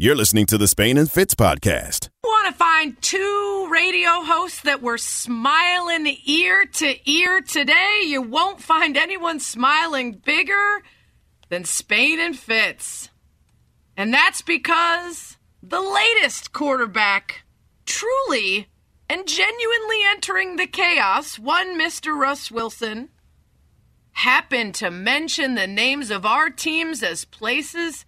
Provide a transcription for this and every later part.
You're listening to the Spain and Fitz podcast. Want to find two radio hosts that were smiling ear to ear today? You won't find anyone smiling bigger than Spain and Fitz. And that's because the latest quarterback truly and genuinely entering the chaos, one Mr. Russ Wilson, happened to mention the names of our teams as places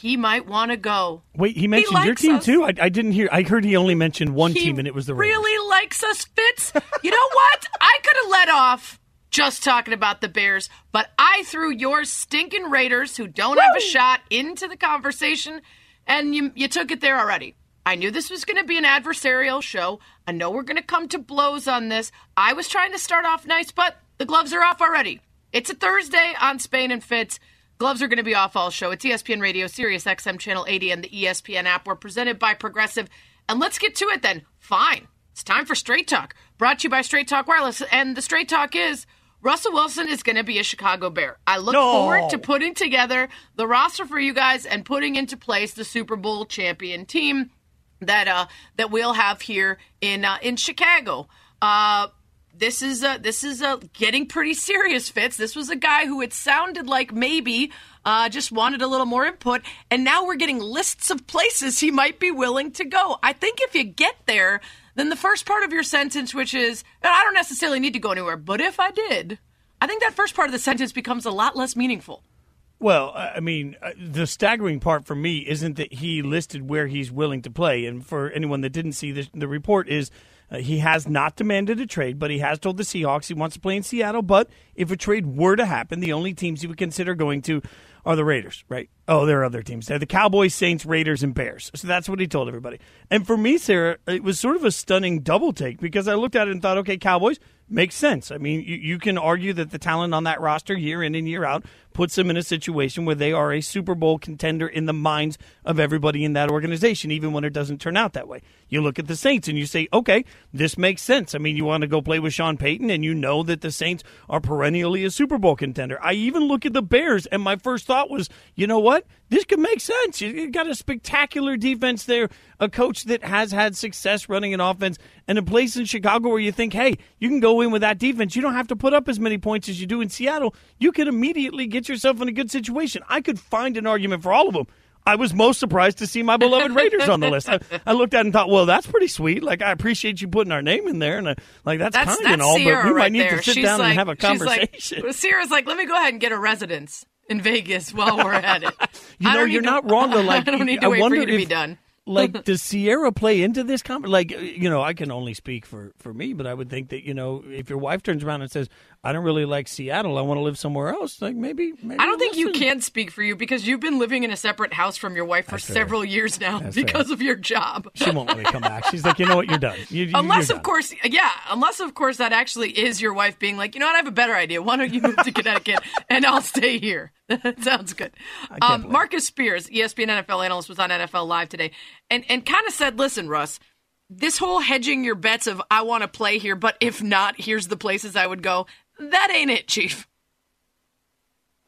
he might want to go. Wait, he mentioned your team us. too? I, I didn't hear. I heard he only mentioned one He team, and it was the Raiders. really likes us, Fitz. You know what? I could have let off just talking about the Bears, but I threw your stinking Raiders, who don't have a shot, into the conversation, and you you took it there already. I knew this was going to be an adversarial show. I know we're going to come to blows on this. I was trying to start off nice, but the gloves are off already. It's a Thursday on Spain and Fitz. Gloves are going to be off all show. It's ESPN Radio, Sirius XM Channel 80, and the ESPN app. We're presented by Progressive. And let's get to it then. Fine. It's time for Straight Talk, brought to you by Straight Talk Wireless. And the Straight Talk is Russell Wilson is going to be a Chicago Bear. I look No. forward to putting together the roster for you guys and putting into place the Super Bowl champion team that uh that we'll have here in uh, in Chicago. Uh this is uh this is uh getting pretty serious Fitz this was a guy who it sounded like maybe uh just wanted a little more input and now we're getting lists of places he might be willing to go i think if you get there then the first part of your sentence which is i don't necessarily need to go anywhere but if i did i think that first part of the sentence becomes a lot less meaningful Well, I mean, uh, the staggering part for me isn't that he listed where he's willing to play. And for anyone that didn't see the report, is uh, he has not demanded a trade, but he has told the Seahawks he wants to play in Seattle. But if a trade were to happen, the only teams he would consider going to are the Raiders, right? Oh, there are other teams. They're the Cowboys, Saints, Raiders, and Bears. So that's what he told everybody. And for me, Sarah, it was sort of a stunning double take because I looked at it and thought, okay, Cowboys makes sense. I mean, you, you can argue that the talent on that roster year in and year out puts them in a situation where they are a Super Bowl contender in the minds of everybody in that organization, even when it doesn't turn out that way. You look at the Saints and you say, okay, this makes sense. I mean, you want to go play with Sean Payton, and you know that the Saints are perennially a Super Bowl contender. I even look at the Bears, and my first thought was, you know what? This could make sense. You you got a spectacular defense there, a coach that has had success running an offense, and a place in Chicago where you think, hey, you can go in with that defense. You don't have to put up as many points as you do in Seattle. You can immediately get yourself in a good situation. I could find an argument for all of them. I was most surprised to see my beloved Raiders on the list. I, I looked at it and thought, well, that's pretty sweet. Like, I appreciate you putting our name in there, and I, like that's, that's kind that's and all, Ciara but we right might need there. to sit she's down like, and have a she's like- conversation. Ciara's like, let me go ahead and get a residence in Vegas while we're at it. You know, you're need to- not wrong though. Like, I don't need to I wait wonder for you to be if- done. like does Ciara play into this comment? Like you know, I can only speak for for me, but I would think that you know, if your wife turns around and says, "I don't really like Seattle, I want to live somewhere else," like maybe, maybe I don't think you can speak for you because you've been living in a separate house from your wife for That's fair. several years now That's fair. because of your job. She won't really come back. She's like, you know what, you're done. You, Unless, you're of done. course, yeah, unless, of course, that actually is your wife being like, you know what, I have a better idea. Why don't you move to Connecticut and I'll stay here? that sounds good. Um, Marcus Spears, ESPN NFL analyst, was on NFL Live today and, and kind of said, listen, Russ, this whole hedging your bets of I want to play here, but if not, here's the places I would go. That ain't it, Chief.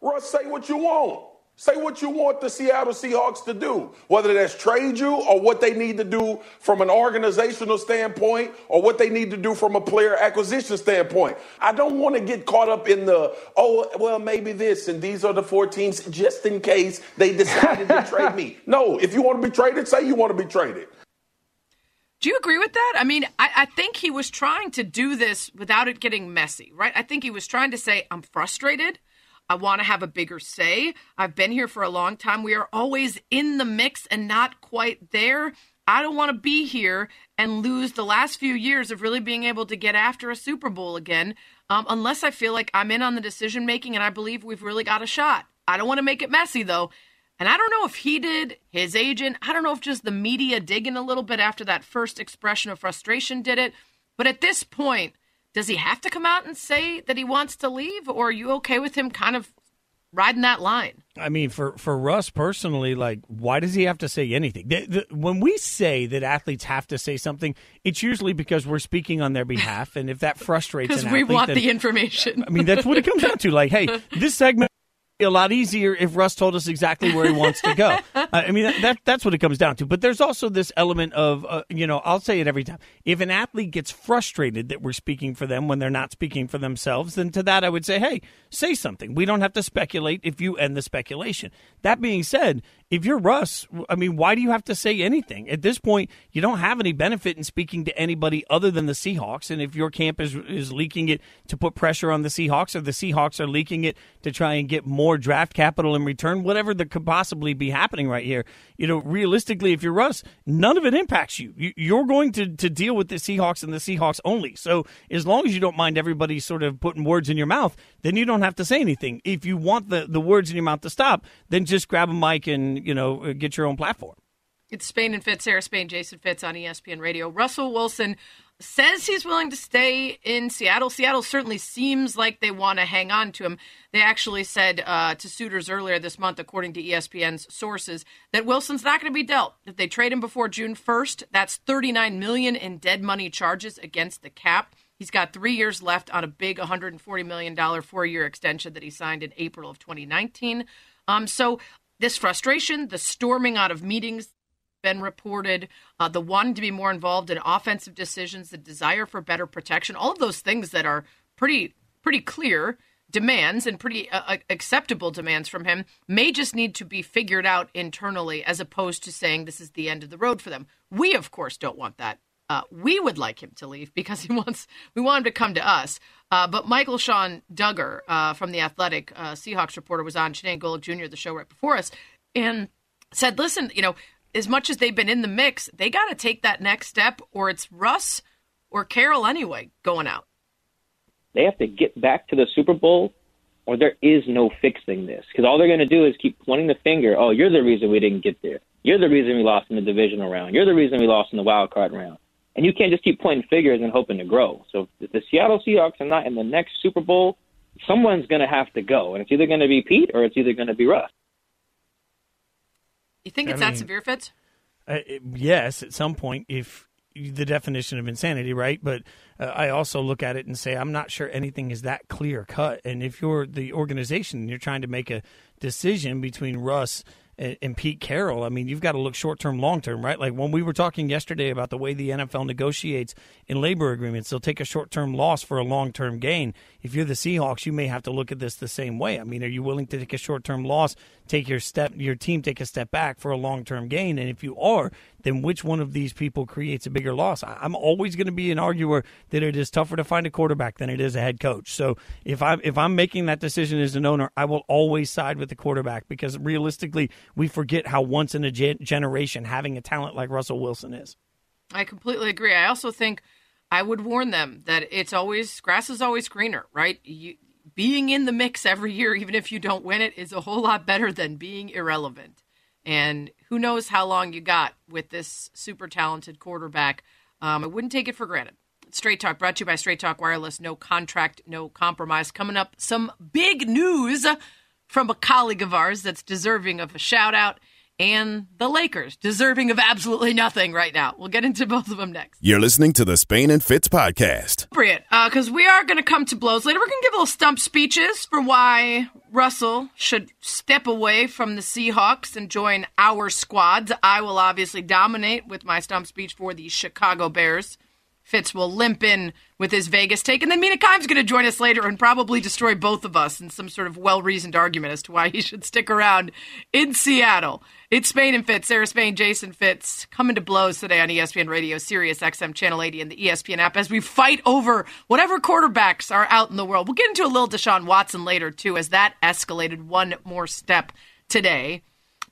Russ, say what you want. Say what you want the Seattle Seahawks to do, whether that's trade you or what they need to do from an organizational standpoint or what they need to do from a player acquisition standpoint. I don't want to get caught up in the, oh, well, maybe this and these are the four teams just in case they decided to trade me. No, if you want to be traded, say you want to be traded. Do you agree with that? I mean, I, I think he was trying to do this without it getting messy, right? I think he was trying to say, I'm frustrated. I want to have a bigger say. I've been here for a long time. We are always in the mix and not quite there. I don't want to be here and lose the last few years of really being able to get after a Super Bowl again, um, unless I feel like I'm in on the decision making and I believe we've really got a shot. I don't want to make it messy though. And I don't know if he did, his agent, I don't know if just the media digging a little bit after that first expression of frustration did it. But at this point, does he have to come out and say that he wants to leave, or are you okay with him kind of riding that line? I mean, for for Russ personally, like, why does he have to say anything? The, the, when we say that athletes have to say something, it's usually because we're speaking on their behalf, and if that frustrates Because we athlete, want then- the information. I mean, that's what it comes down to. Like, hey, this segment a lot easier if Russ told us exactly where he wants to go. I mean, that, that, that's what it comes down to. But there's also this element of, uh, you know, I'll say it every time. If an athlete gets frustrated that we're speaking for them when they're not speaking for themselves, then to that I would say, hey, say something. We don't have to speculate if you end the speculation. That being said, if you're Russ, I mean, why do you have to say anything? At this point, you don't have any benefit in speaking to anybody other than the Seahawks. And if your camp is, is leaking it to put pressure on the Seahawks or the Seahawks are leaking it to try and get more draft capital in return, whatever that could possibly be happening right here, you know, realistically, if you're Russ, none of it impacts you. You're going to, to deal with the Seahawks and the Seahawks only. So as long as you don't mind everybody sort of putting words in your mouth, then you don't have to say anything. If you want the, the words in your mouth to stop, then just grab a mic and you know uh, get your own platform. It's Spain and Fitz, Sarah Spain, Jason Fitz on ESPN Radio. Russell Wilson says he's willing to stay in Seattle. Seattle certainly seems like they want to hang on to him. They actually said uh, to suitors earlier this month, according to ESPN's sources, that Wilson's not going to be dealt. If they trade him before June 1st, that's 39 million in dead money charges against the cap. He's got three years left on a big 140 million dollar four year extension that he signed in April of 2019. Um, so this frustration, the storming out of meetings, been reported, uh, the wanting to be more involved in offensive decisions, the desire for better protection, all of those things that are pretty pretty clear demands and pretty uh, uh, acceptable demands from him may just need to be figured out internally as opposed to saying this is the end of the road for them. We of course don't want that. Uh, we would like him to leave because he wants we want him to come to us. Uh, but Michael Sean Duggar uh, from the Athletic uh, Seahawks reporter was on Chiney Golic Jr. the show right before us and said, "Listen, you know, as much as they've been in the mix, they got to take that next step, or it's Russ or Carroll anyway going out." They have to get back to the Super Bowl, or there is no fixing this. Because all they're going to do is keep pointing the finger. Oh, you're the reason we didn't get there. You're the reason we lost in the divisional round. You're the reason we lost in the wild card round. And you can't just keep pointing figures and hoping to grow. So if the Seattle Seahawks are not in the next Super Bowl, someone's going to have to go. And it's either going to be Pete or it's either going to be Russ. You think it's I mean, that severe, Fitz? Uh, yes, at some point, if the definition of insanity, right? But uh, I also look at it and say, I'm not sure anything is that clear cut. And if you're the organization and you're trying to make a decision between Russ and, Pete Carroll, I mean, you've got to look short term, long term, right? Like when we were talking yesterday about the way the NFL negotiates in labor agreements, they'll take a short term loss for a long term gain. If you're the Seahawks, you may have to look at this the same way. I mean, are you willing to take a short term loss, take your step, your team take a step back for a long term gain? And if you are, then which one of these people creates a bigger loss? I'm always going to be an arguer that it is tougher to find a quarterback than it is a head coach. So if I if I'm making that decision as an owner, I will always side with the quarterback because realistically, we forget how once in a generation having a talent like Russell Wilson is. I completely agree. I also think I would warn them that it's always grass is always greener, right? You, being in the mix every year, even if you don't win it, is a whole lot better than being irrelevant. And who knows how long you got with this super talented quarterback. Um, I wouldn't take it for granted. Straight Talk brought to you by Straight Talk Wireless. No contract, no compromise. Coming up, some big news from a colleague of ours that's deserving of a shout out and the Lakers, deserving of absolutely nothing right now. We'll get into both of them next. You're listening to the Spain and Fitz podcast. Appropriate, because uh, we are going to come to blows later. We're going to give little stump speeches for why Russell should step away from the Seahawks and join our squads. I will obviously dominate with my stump speech for the Chicago Bears. Fitz will limp in with his Vegas take, and then Mina Kimes going to join us later and probably destroy both of us in some sort of well-reasoned argument as to why he should stick around in Seattle. It's Spain and Fitz, Sarah Spain, Jason Fitz, coming to blows today on ESPN Radio, Sirius XM Channel 80, and the ESPN app as we fight over whatever quarterbacks are out in the world. We'll get into a little Deshaun Watson later too, as that escalated one more step today.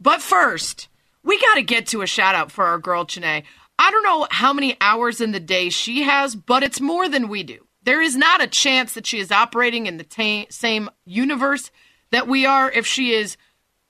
But first, we got to get to a shout out for our girl Chiney. I don't know how many hours in the day she has, but it's more than we do. There is not a chance that she is operating in the ta- same universe that we are if she is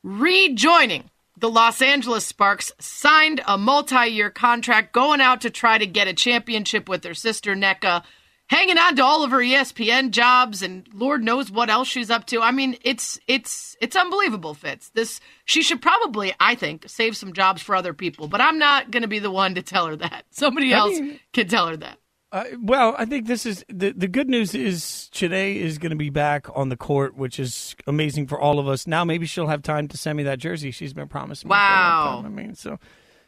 rejoining the Los Angeles Sparks, signed a multi year contract, going out to try to get a championship with their sister, Nneka hanging on to all of her ESPN jobs and Lord knows what else she's up to. I mean, it's it's it's unbelievable, Fitz. This she should probably, I think, save some jobs for other people, but I'm not going to be the one to tell her that. Somebody else can tell her that. Uh, well, I think this is the the good news is Chiney is going to be back on the court, which is amazing for all of us. Now maybe she'll have time to send me that jersey she's been promising. Wow. I mean, so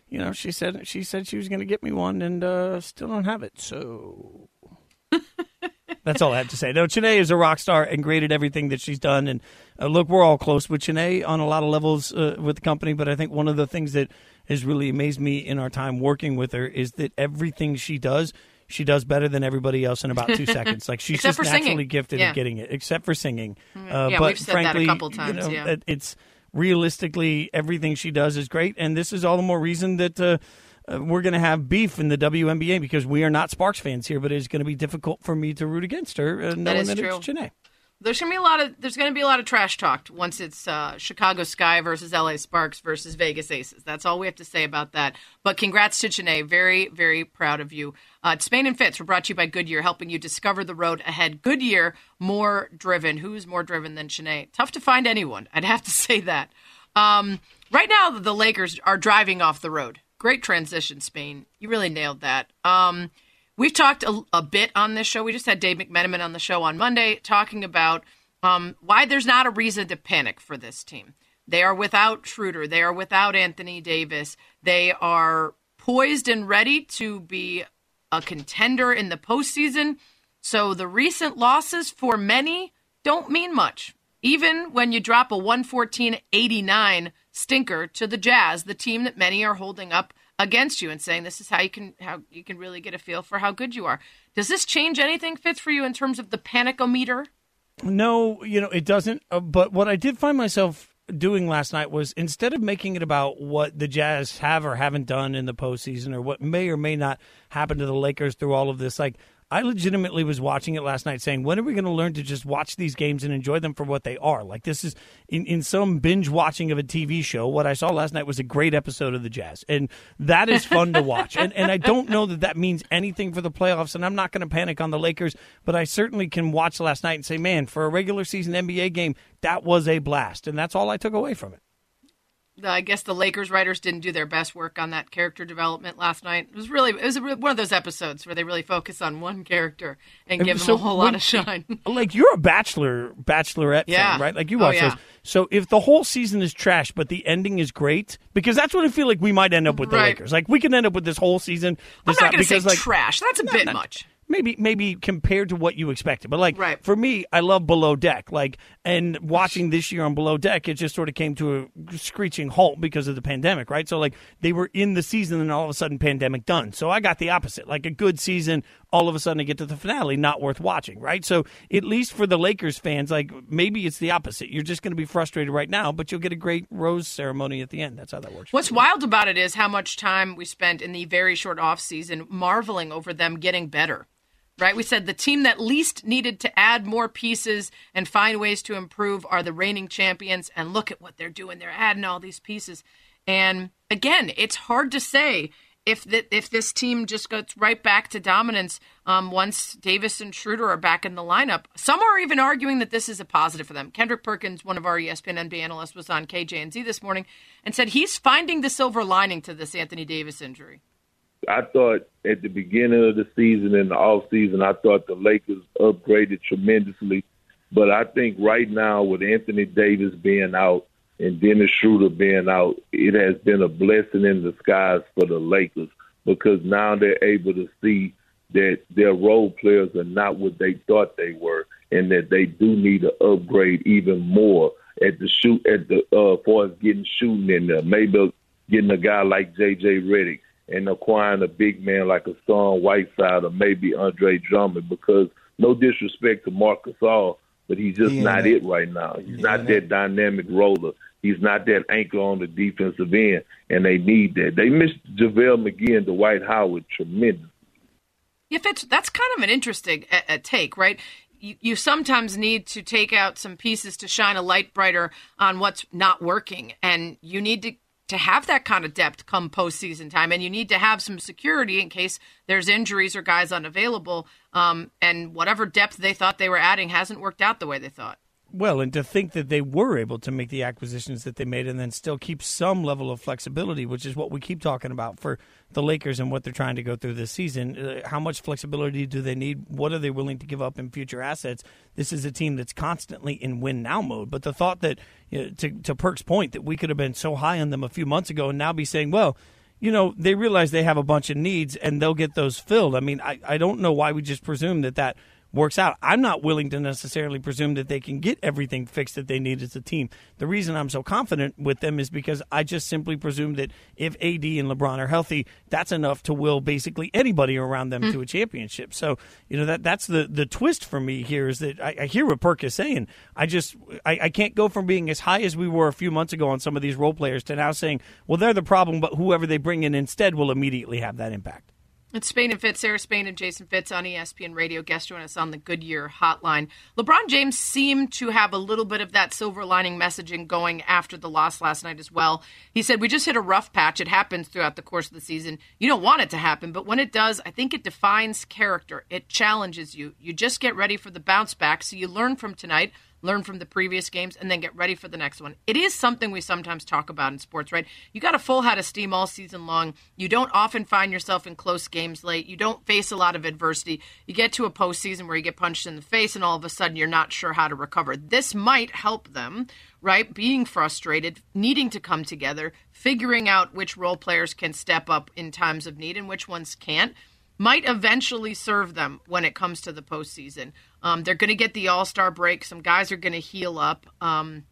you know, she said she said she was going to get me one, and uh, still don't have it. So that's all I have to say. No, Chiney is a rock star and great at everything that she's done. And uh, look, we're all close with Chiney on a lot of levels uh, with the company. But I think one of the things that has really amazed me in our time working with her is that everything she does, she does better than everybody else in about two seconds. Like she's just for singing. naturally gifted Yeah. at getting it, except for singing. Uh, Yeah, but we've said that a frankly, couple you times, know, yeah. it- it's realistically everything she does is great, and this is all the more reason that. Uh, uh, we're going to have beef in the WNBA because we are not Sparks fans here, but it's going to be difficult for me to root against her, uh, knowing is that true. it's Chiney. There's gonna be a lot of there's gonna be a lot of trash talked once it's uh, Chicago Sky versus LA Sparks versus Vegas Aces. That's all we have to say about that. But congrats to Chiney. Very very proud of you. Uh, Spain and Fitz were brought to you by Goodyear, helping you discover the road ahead. Goodyear, more driven. Who's more driven than Chiney? Tough to find anyone. I'd have to say that. Um, right now, the Lakers are driving off the road. Great transition, Spain. You really nailed that. Um, we've talked a, a bit on this show. We just had Dave McMenamin on the show on Monday talking about um, why there's not a reason to panic for this team. They are without Schroeder. They are without Anthony Davis. They are poised and ready to be a contender in the postseason. So the recent losses for many don't mean much. Even when you drop a 114 89 stinker to the Jazz, the team that many are holding up against you and saying this is how you can how you can really get a feel for how good you are. Does this change anything Fitz for you in terms of the panicometer? No, you know, it doesn't. Uh, but what I did find myself doing last night was instead of making it about what the Jazz have or haven't done in the postseason or what may or may not happen to the Lakers through all of this, like I legitimately was watching it last night saying, when are we going to learn to just watch these games and enjoy them for what they are? Like, this is in, in some binge watching of a TV show. What I saw last night was a great episode of The Jazz, and that is fun to watch. And, and I don't know that that means anything for the playoffs, and I'm not going to panic on the Lakers, but I certainly can watch last night and say, man, for a regular season NBA game, that was a blast. And that's all I took away from it. I guess the Lakers writers didn't do their best work on that character development last night. It was really it was a, one of those episodes where they really focus on one character and give So him a whole when- lot of shine. like you're a bachelor bachelorette Yeah. fan, right? Like you Oh, watch yeah. those. So if the whole season is trash, but the ending is great, because that's what I feel like we might end up with the Lakers. Like we can end up with this whole season. I'm not going to uh, say because like trash. That's a bit much. maybe maybe compared to what you expected, but like Right. for me, I love Below Deck. Like and watching this year on Below Deck, it just sort of came to a screeching halt because of the pandemic, right? So like they were in the season and all of a sudden pandemic done. So I got the opposite. Like a good season, all of a sudden I get to the finale, not worth watching, right? So at least for the Lakers fans, like maybe it's the opposite. You're just going to be frustrated right now, but you'll get a great rose ceremony at the end. That's how that works. What's wild about it is how much time we spent in the very short off season marveling over them getting better. Right? We said the team that least needed to add more pieces and find ways to improve are the reigning champions and look at what they're doing. They're adding all these pieces. And again, it's hard to say if that if this team just goes right back to dominance um, once Davis and Schroeder are back in the lineup. Some are even arguing that this is a positive for them. Kendrick Perkins, one of our ESPN NBA analysts, was on KJNZ this morning and said he's finding the silver lining to this Anthony Davis injury. I thought at the beginning of the season and the off season, I thought the Lakers upgraded tremendously. But I think right now, with Anthony Davis being out and Dennis Schroeder being out, it has been a blessing in disguise for the Lakers because now they're able to see that their role players are not what they thought they were, and that they do need to upgrade even more at the shoot at the uh, far as getting shooting in there. Maybe getting a guy like J.J. Redick and acquiring a big man like a Son Whiteside or maybe Andre Drummond because no disrespect to Marc Gasol, but he's just He ain't not that. it right now. He's He not ain't that dynamic roller. He's not that anchor on the defensive end, and they need that. They missed JaVale McGee and Dwight Howard tremendous. If it's that's kind of an interesting a, a take, right? You, you sometimes need to take out some pieces to shine a light brighter on what's not working, and you need to to have that kind of depth come postseason time, and you need to have some security in case there's injuries or guys unavailable. Um, and whatever depth they thought they were adding hasn't worked out the way they thought. Well, and to think that they were able to make the acquisitions that they made and then still keep some level of flexibility, which is what we keep talking about for the Lakers and what they're trying to go through this season. Uh, how much flexibility do they need? What are they willing to give up in future assets? This is a team that's constantly in win now mode. But the thought that, you know, to, to Perk's point, that we could have been so high on them a few months ago and now be saying, well, you know, they realize they have a bunch of needs and they'll get those filled. I mean, I, I don't know why we just presume that that works out. I'm not willing to necessarily presume that they can get everything fixed that they need as a team. The reason I'm so confident with them is because I just simply presume that if AD and LeBron are healthy, that's enough to will basically anybody around them mm. to a championship. So, you know, that that's the, the twist for me here is that I, I hear what Perk is saying. I just I, I can't go from being as high as we were a few months ago on some of these role players to now saying, well, they're the problem, but whoever they bring in instead will immediately have that impact. It's Spain and Fitz, Sarah Spain and Jason Fitz on ESPN Radio. Guest join us on the Goodyear Hotline. LeBron James seemed to have a little bit of that silver lining messaging going after the loss last night as well. He said, "We just hit a rough patch. It happens throughout the course of the season. You don't want it to happen, but when it does, I think it defines character. It challenges you. You just get ready for the bounce back. So you learn from tonight." Learn from the previous games, and then get ready for the next one. It is something we sometimes talk about in sports, right? You got a full head of steam all season long. You don't often find yourself in close games late. You don't face a lot of adversity. You get to a postseason where you get punched in the face, and all of a sudden you're not sure how to recover. This might help them, right? Being frustrated, needing to come together, figuring out which role players can step up in times of need and which ones can't might eventually serve them when it comes to the postseason. Um, they're going to get the All Star break. Some guys are going to heal up. Um,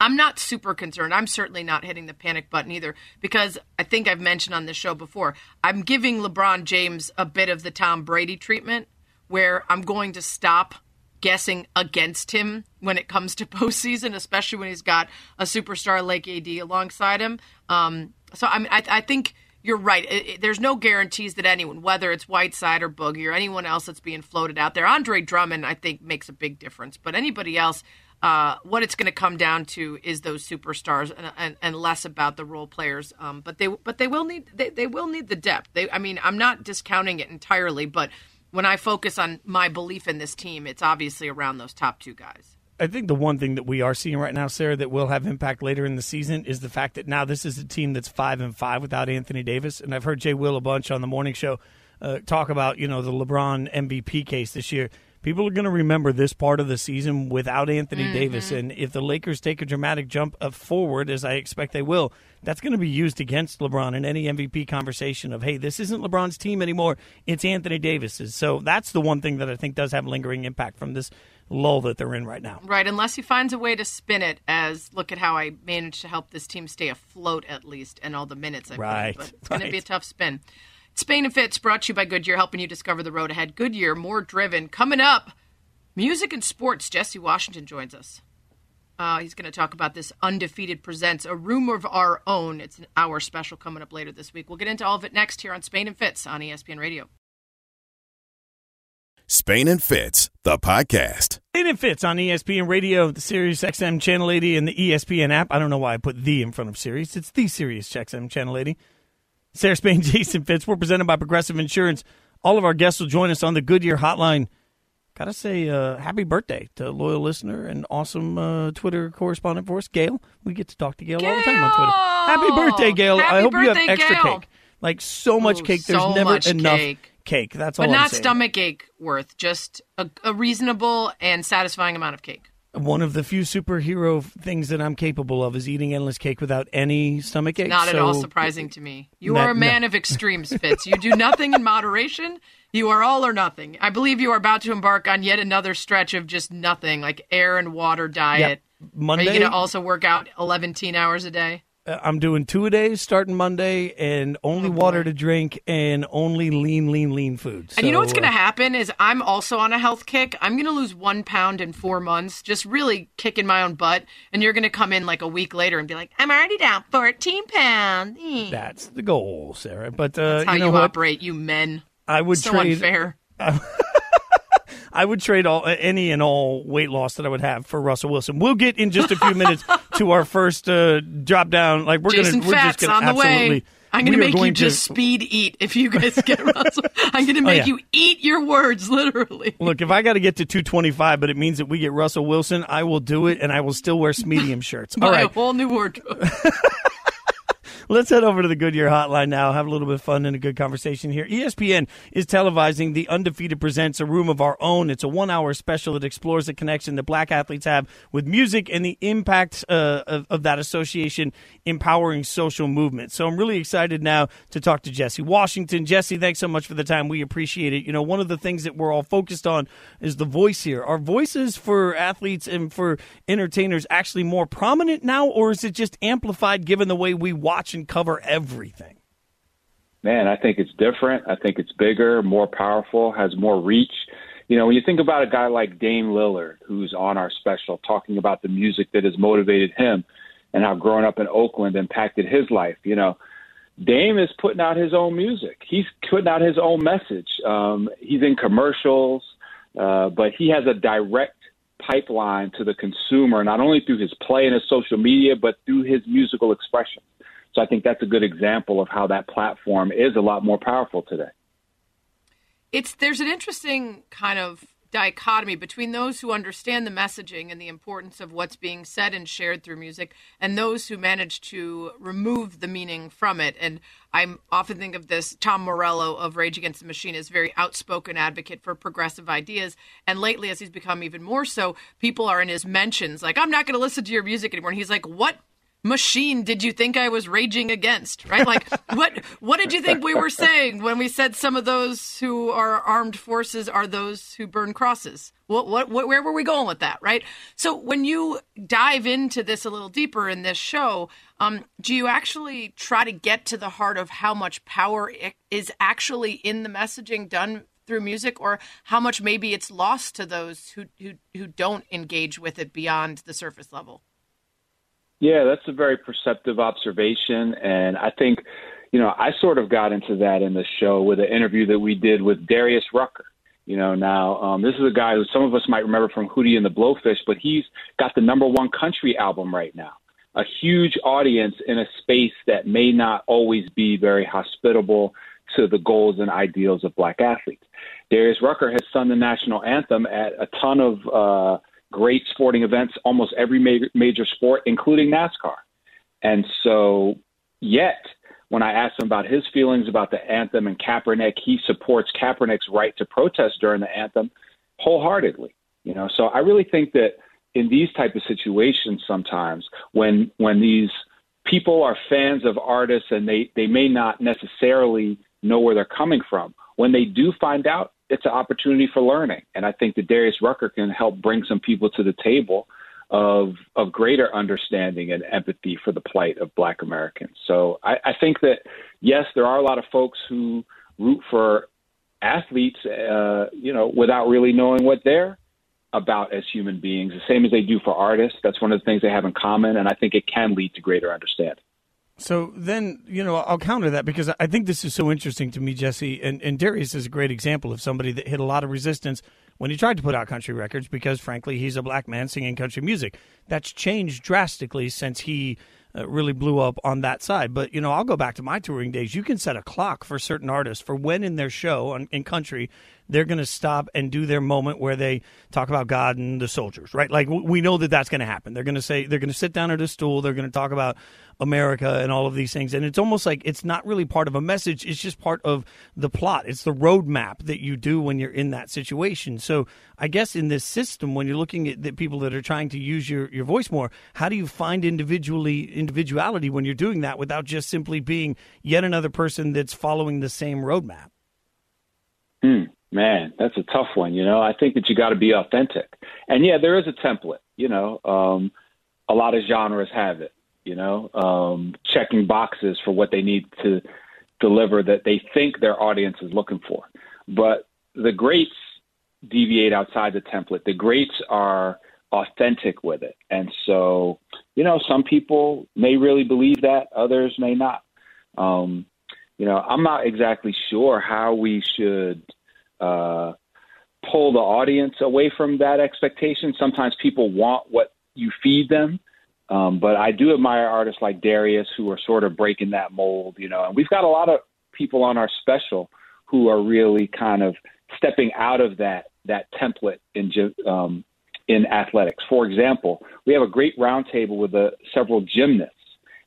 I'm not super concerned. I'm certainly not hitting the panic button either because I think I've mentioned on this show before. I'm giving LeBron James a bit of the Tom Brady treatment where I'm going to stop guessing against him when it comes to postseason, especially when he's got a superstar like AD alongside him. Um, so I mean, I, I think you're right. It, it, there's no guarantees that anyone, whether it's Whiteside or Boogie or anyone else that's being floated out there, Andre Drummond, I think, makes a big difference. But anybody else, uh, what it's going to come down to is those superstars and, and, and less about the role players. Um, but they but they will need they, they will need the depth. They, I mean, I'm not discounting it entirely, but when I focus on my belief in this team, it's obviously around those top two guys. I think the one thing that we are seeing right now, Sarah, that will have impact later in the season is the fact that now this is a team that's five and five without Anthony Davis, and I've heard Jay Will a bunch on the morning show uh, talk about you know the LeBron MVP case this year. People are going to remember this part of the season without Anthony mm-hmm. Davis, and if the Lakers take a dramatic jump forward, as I expect they will, that's going to be used against LeBron in any MVP conversation of hey, this isn't LeBron's team anymore; it's Anthony Davis's. So that's the one thing that I think does have lingering impact from this lull that they're in right now. Right, unless he finds a way to spin it as look at how I managed to help this team stay afloat at least and all the minutes I right, played. But it's right. going to be a tough spin. Spain and Fitz brought to you by Goodyear, helping you discover the road ahead. Goodyear, more driven. Coming up, music and sports. Jesse Washington joins us. Uh, he's going to talk about this Undefeated Presents a Room of Our Own. It's an hour special coming up later this week. We'll get into all of it next here on Spain and Fitz on ESPN Radio. Spain and Fitz, the podcast. Spain and Fitz on ESPN Radio, the Sirius XM Channel 80, and the ESPN app. I don't know why I put the in front of Sirius. It's the Sirius XM Channel 80. Sarah Spain, Jason Fitz. We're presented by Progressive Insurance. All of our guests will join us on the Goodyear Hotline. Gotta say, uh, happy birthday to a loyal listener and awesome uh, Twitter correspondent for us, Gail. We get to talk to Gail, Gail! all the time on Twitter. Happy birthday, Gail! Happy I hope birthday, you have extra Gail. cake, like so much Ooh, cake. There's so never much enough cake. Cake. That's all. But I'm not saying. stomach ache worth, just a, a reasonable and satisfying amount of cake. One of the few superhero things that I'm capable of is eating endless cake without any stomach ache. Not at all surprising to me. You are a man no. of extremes, Fitz. You do nothing in moderation. You are all or nothing. I believe you are about to embark on yet another stretch of just nothing, like air and water diet. Are Monday, you going to also work out 11 hours a day? I'm doing two a days starting Monday, and only Oh, water to drink, and only lean, lean, lean food. And you know what's going to happen is I'm also on a health kick. I'm going to lose one pound in four months, just really kicking my own butt. And you're going to come in like a week later and be like, I'm already down 14 pounds. That's the goal, Sarah. But uh, That's how you you, know what? operate, you men. I would so trade. unfair. I would trade all any and all weight loss that I would have for Russell Wilson. We'll get in just a few minutes to our first uh, drop down. Like we're Jason gonna, we're just gonna on the way. absolutely I'm to make going you just to speed eat if you guys get Russell. I'm going to make yeah. you eat your words, literally. look. If I got to get to 225, but it means that we get Russell Wilson, I will do it, and I will still wear medium shirts. All right, a whole new wardrobe. Let's head over to the Goodyear hotline now. Have a little bit of fun and a good conversation here. ESPN is televising The Undefeated Presents A Room of Our Own. It's a one hour special that explores the connection that black athletes have with music and the impact uh, of, of that association empowering social movement. So I'm really excited now to talk to Jesse Washington. Jesse, thanks so much for the time. We appreciate it. You know, one of the things that we're all focused on is the voice here. Are voices for athletes and for entertainers actually more prominent now, or is it just amplified given the way we watch cover everything? Man, I think it's different. I think it's bigger, more powerful, has more reach. You know, when you think about a guy like Dame Lillard, who's on our special, talking about the music that has motivated him and how growing up in Oakland impacted his life, you know, Dame is putting out his own music. He's putting out his own message. Um, he's in commercials, uh, but he has a direct pipeline to the consumer, not only through his play and his social media, but through his musical expression. So I think that's a good example of how that platform is a lot more powerful today. it's there's an interesting kind of dichotomy between those who understand the messaging and the importance of what's being said and shared through music and those who manage to remove the meaning from it. And i often think of this tom morello of rage against the machine is very outspoken advocate for progressive ideas. And lately as he's become even more so people are in his mentions like i'm not going to listen to your music anymore. And he's like what machine did you think I was raging against? Right? Like what what did you think we were saying when we said some of those who are armed forces are those who burn crosses? What, what what where were we going with that, right? So when you dive into this a little deeper in this show, um, do you actually try to get to the heart of how much power is actually in the messaging done through music or how much maybe it's lost to those who who, who don't engage with it beyond the surface level? Yeah, that's a very perceptive observation. And I think, you know, I sort of got into that in the show with an interview that we did with Darius Rucker. You know, now um, this is a guy who some of us might remember from Hootie and the Blowfish, but he's got the number one country album right now. A huge audience in a space that may not always be very hospitable to the goals and ideals of black athletes. Darius Rucker has sung the national anthem at a ton of uh, great sporting events, almost every major, major sport, including NASCAR. And so, yet, when I asked him about his feelings about the anthem and Kaepernick, he supports Kaepernick's right to protest during the anthem wholeheartedly. You know, so I really think that in these type of situations, sometimes when when these people are fans of artists and they they may not necessarily know where they're coming from, when they do find out, it's an opportunity for learning. And I think that Darius Rucker can help bring some people to the table of of greater understanding and empathy for the plight of Black Americans. So I, I think that yes, there are a lot of folks who root for athletes, uh, you know, without really knowing what they're about as human beings, the same as they do for artists. That's one of the things they have in common, and I think it can lead to greater understanding. So then, you know, I'll counter that because I think this is so interesting to me, Jesse. And, and Darius is a great example of somebody that hit a lot of resistance when he tried to put out country records because, frankly, he's a black man singing country music. That's changed drastically since he uh, really blew up on that side. But, you know, I'll go back to my touring days. You can set a clock for certain artists for when in their show on, in country they're going to stop and do their moment where they talk about God and the soldiers, right? Like we know that that's going to happen. They're going to say they're going to sit down at a stool. They're going to talk about America and all of these things, and it's almost like it's not really part of a message. It's just part of the plot. It's the roadmap that you do when you're in that situation. So I guess in this system, when you're looking at the people that are trying to use your your voice more, how do you find individually individuality when you're doing that without just simply being yet another person that's following the same roadmap? Hmm. Man, that's a tough one. You know, I think that you got to be authentic. And yeah, there is a template. You know, um, a lot of genres have it. You know, um, checking boxes for what they need to deliver that they think their audience is looking for. But the greats deviate outside the template. The greats are authentic with it. And so, you know, some people may really believe that, others may not. Um, you know, I'm not exactly sure how we should uh, pull the audience away from that expectation. Sometimes people want what you feed them, Um, but I do admire artists like Darius who are sort of breaking that mold, you know. And we've got a lot of people on our special who are really kind of stepping out of that that template in um, in athletics. For example, we have a great roundtable with uh, several gymnasts,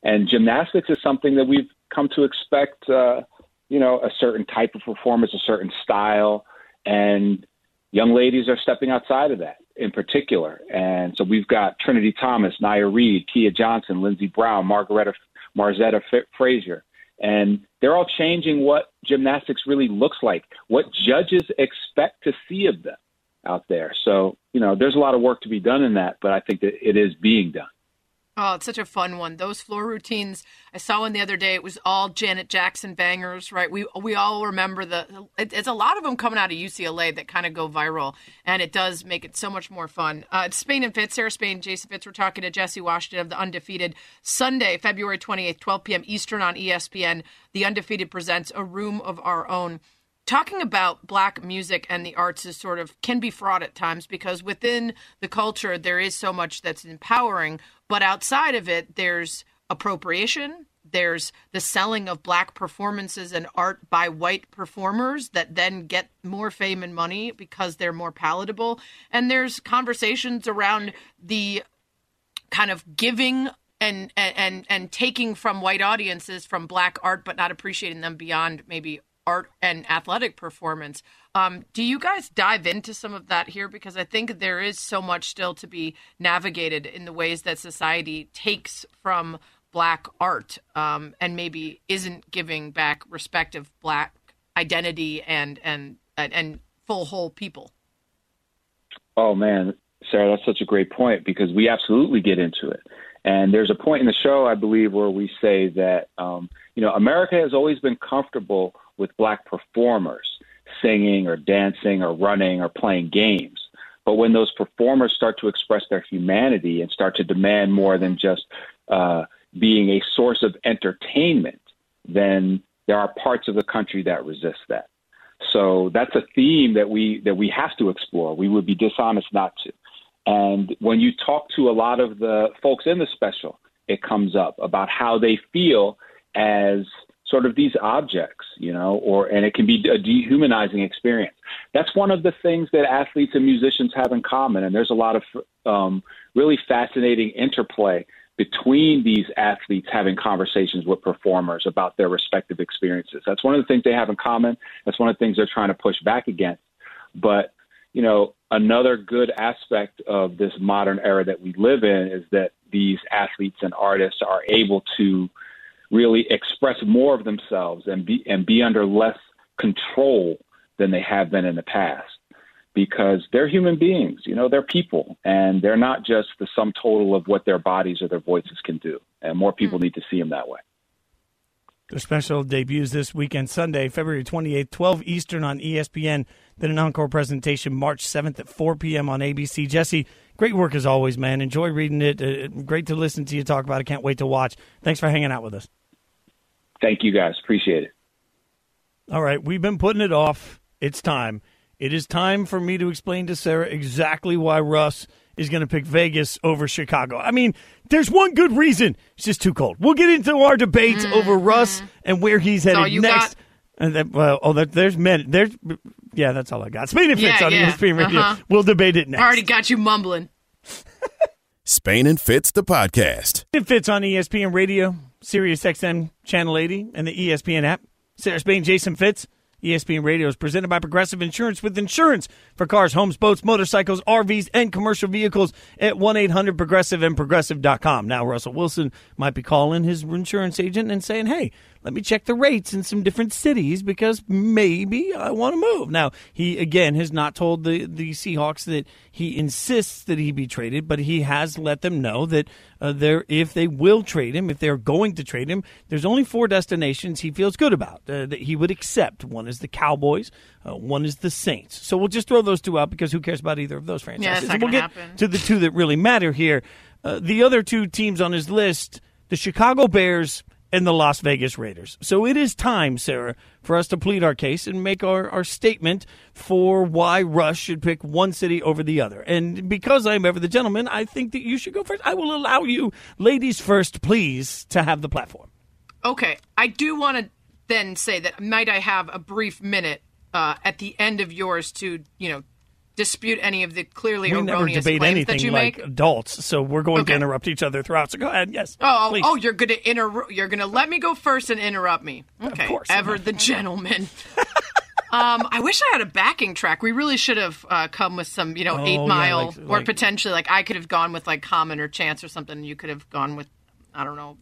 and gymnastics is something that we've come to expect. Uh, you know, a certain type of performance, a certain style, and young ladies are stepping outside of that in particular. And so we've got Trinity Thomas, Nya Reed, Kiya Johnson, Lynnzee Brown, Margaretta Margzetta Frazier. And they're all changing what gymnastics really looks like, what judges expect to see of them out there. So, you know, there's a lot of work to be done in that, but I think that it is being done. Oh, it's such a fun one. Those floor routines. I saw one the other day. It was all Janet Jackson bangers, right? We we all remember the. It, it's a lot of them coming out of UCLA that kind of go viral, and it does make it so much more fun. Uh, Spain and Fitz, Sarah Spain, Jason Fitz. We're talking to Jesse Washington of the Undefeated. Sunday, February twenty eighth, twelve p.m. Eastern on ESPN. The Undefeated presents a room of our own talking about black music and the arts is sort of can be fraught at times because within the culture there is so much that's empowering but outside of it there's appropriation there's the selling of black performances and art by white performers that then get more fame and money because they're more palatable and there's conversations around the kind of giving and and and taking from white audiences from black art but not appreciating them beyond maybe art and athletic performance. Um, do you guys dive into some of that here? Because I think there is so much still to be navigated in the ways that society takes from black art um, and maybe isn't giving back respective black identity and and and full whole people. Oh man, Sarah, that's such a great point because we absolutely get into it. And there's a point in the show, I believe, where we say that um, you know America has always been comfortable with black performers singing or dancing or running or playing games. But when those performers start to express their humanity and start to demand more than just uh, being a source of entertainment, then there are parts of the country that resist that. So that's a theme that we that we have to explore. We would be dishonest not to. And when you talk to a lot of the folks in the special, it comes up about how they feel as sort of these objects, you know, or and it can be a dehumanizing experience. That's one of the things that athletes and musicians have in common, and there's a lot of um, really fascinating interplay between these athletes having conversations with performers about their respective experiences. That's one of the things they have in common. That's one of the things they're trying to push back against. But you know, another good aspect of this modern era that we live in is that these athletes and artists are able to really express more of themselves and be and be under less control than they have been in the past. Because they're human beings you know they're people and they're not just the sum total of what their bodies or their voices can do. And more people mm. need to see them that way. The special debuts this weekend sunday february 28th 12 eastern on espn then an encore presentation march 7th at 4 p.m on abc jesse great work as always man. Enjoy reading it. Uh, great to listen to you talk about it. Can't wait to watch. Thanks for hanging out with us Thank you guys. Appreciate it. All right. We've been putting it off. It's time. It is time for me to explain to Sarah exactly why Russ is going to pick Vegas over Chicago. I mean, there's one good reason. It's just too cold. We'll get into our debates mm-hmm. over Russ and where he's headed next. Got- and then, well, oh, there's men. There's, yeah, that's all I got. Spain and Fitz yeah, on yeah. ESPN Radio. Uh-huh. We'll debate it next. Already got you mumbling. Spain and Fitz, the podcast. It fits on ESPN Radio. Sirius XM Channel 80 and the ESPN app. Sarah Spain, Jason Fitz. ESPN Radio is presented by Progressive Insurance with insurance for cars, homes, boats, motorcycles, RVs, and commercial vehicles at 1 800 Progressive and Progressive.com. Now, Russell Wilson might be calling his insurance agent and saying, hey, let me check the rates in some different cities because maybe I want to move. Now, he again has not told the, the Seahawks that he insists that he be traded, but he has let them know that uh, there, if they will trade him, if they're going to trade him, there's only four destinations he feels good about uh, that he would accept. One is the Cowboys, uh, one is the Saints. So we'll just throw those two out because who cares about either of those franchises? Yeah, we'll get happen. to the two that really matter here. Uh, the other two teams on his list, the Chicago Bears and the Las Vegas Raiders. So it is time, Sarah, for us to plead our case and make our, our statement for why Russ should pick one city over the other. And because I'm ever the gentleman, I think that you should go first. I will allow you, ladies first, please, to have the platform. Okay, I do want to then say that might I have a brief minute uh, at the end of yours to you know dispute any of the clearly we never erroneous debate claims anything that you like make? adults, so we're going to interrupt each other throughout. So go ahead. Yes. Oh, please. oh, you're gonna inter- You're gonna let me go first and interrupt me. Okay, course. ever the gentleman. um, I wish I had a backing track. We really should have uh, come with some, you know, Oh, eight yeah, mile, like- or like- potentially like I could have gone with like Common or Chance or something. and You could have gone with, I don't know.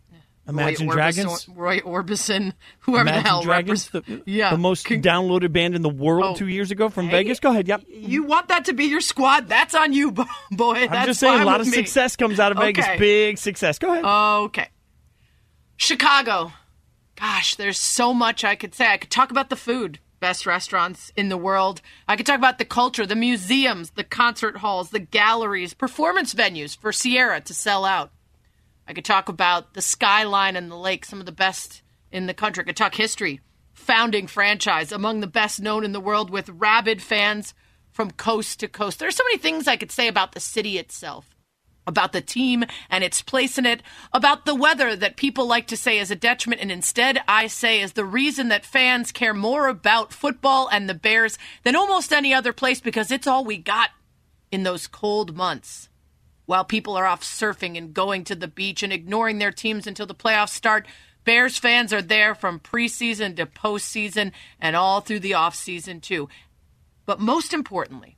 Imagine Roy Dragons? Orbison, Roy Orbison, whoever Imagine the hell Dragons, the, yeah, the most Con- downloaded band in the world Oh. two years ago from Hey, Vegas. Go ahead. Yep. You want that to be your squad? That's on you, bo- boy. I'm That's just saying, a lot of me. success comes out of Vegas. Big success. Go ahead. Okay. Chicago. Gosh, there's so much I could say. I could talk about the food, best restaurants in the world. I could talk about the culture, the museums, the concert halls, the galleries, performance venues for Ciara to sell out. I could talk about the skyline and the lake, some of the best in the country. I could talk history, founding franchise, among the best known in the world with rabid fans from coast to coast. There's so many things I could say about the city itself about the team and its place in it, about the weather that people like to say is a detriment, and instead I say is the reason that fans care more about football and the Bears than almost any other place because it's all we got in those cold months. While people are off surfing and going to the beach and ignoring their teams until the playoffs start, Bears fans are there from preseason to postseason and all through the offseason, too. But most importantly,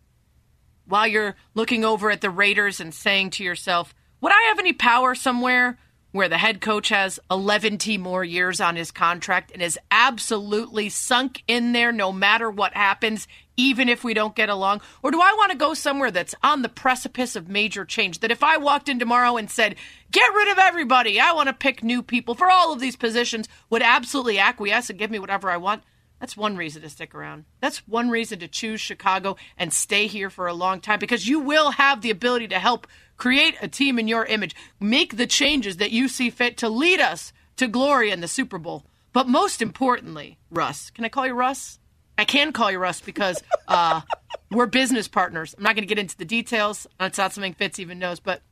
while you're looking over at the Raiders and saying to yourself, would I have any power somewhere where the head coach has 11 more years on his contract and is absolutely sunk in there no matter what happens, even if we don't get along? Or do I want to go somewhere that's on the precipice of major change? That if I walked in tomorrow and said, get rid of everybody, I want to pick new people for all of these positions, would absolutely acquiesce and give me whatever I want? That's one reason to stick around. That's one reason to choose Chicago and stay here for a long time because you will have the ability to help create a team in your image, make the changes that you see fit to lead us to glory in the Super Bowl. But most importantly, Russ, can I call you Russ? I can call you Russ because uh, we're business partners. I'm not going to get into the details. It's not something Fitz even knows, but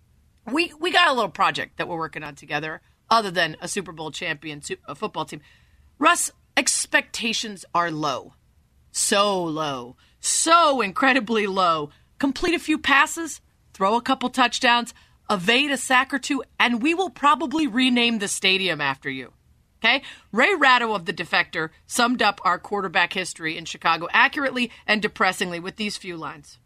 we we got a little project that we're working on together, other than a Super Bowl champion uh, football team. Russ, expectations are low, so low, so incredibly low. Complete a few passes, throw a couple touchdowns, evade a sack or two, and we will probably rename the stadium after you. Okay? Ray Ratto of The Defector summed up our quarterback history in Chicago accurately and depressingly with these few lines.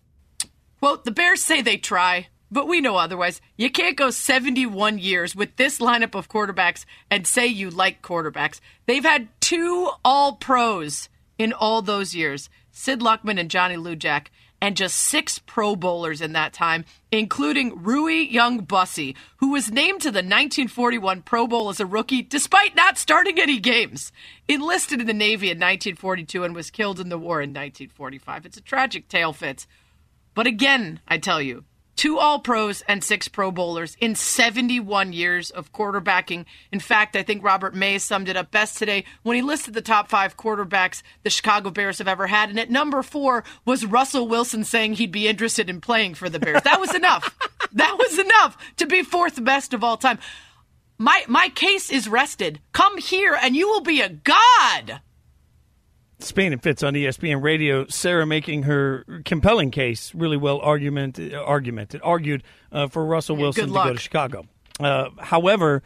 Quote, the Bears say they try, but we know otherwise. You can't go 71 years with this lineup of quarterbacks and say you like quarterbacks. They've had two all pros in all those years Sid Luckman and Johnny Lujack, and just six Pro Bowlers in that time, including Rui Young Bussey, who was named to the 1941 Pro Bowl as a rookie despite not starting any games. Enlisted in the Navy in 1942 and was killed in the war in 1945. It's a tragic tale, Fitz. But again, I tell you, two All Pros and six Pro Bowlers in 71 years of quarterbacking. In fact, I think Robert May summed it up best today when he listed the top five quarterbacks the Chicago Bears have ever had. And at number four was Russell Wilson saying he'd be interested in playing for the Bears. That was enough. that was enough to be fourth best of all time. My, my case is rested. Come here and you will be a god. Spain and Fitz on ESPN Radio. Sarah making her compelling case, really well argument, argumented, argued uh, for Russell Wilson good to go to Chicago. Uh, however,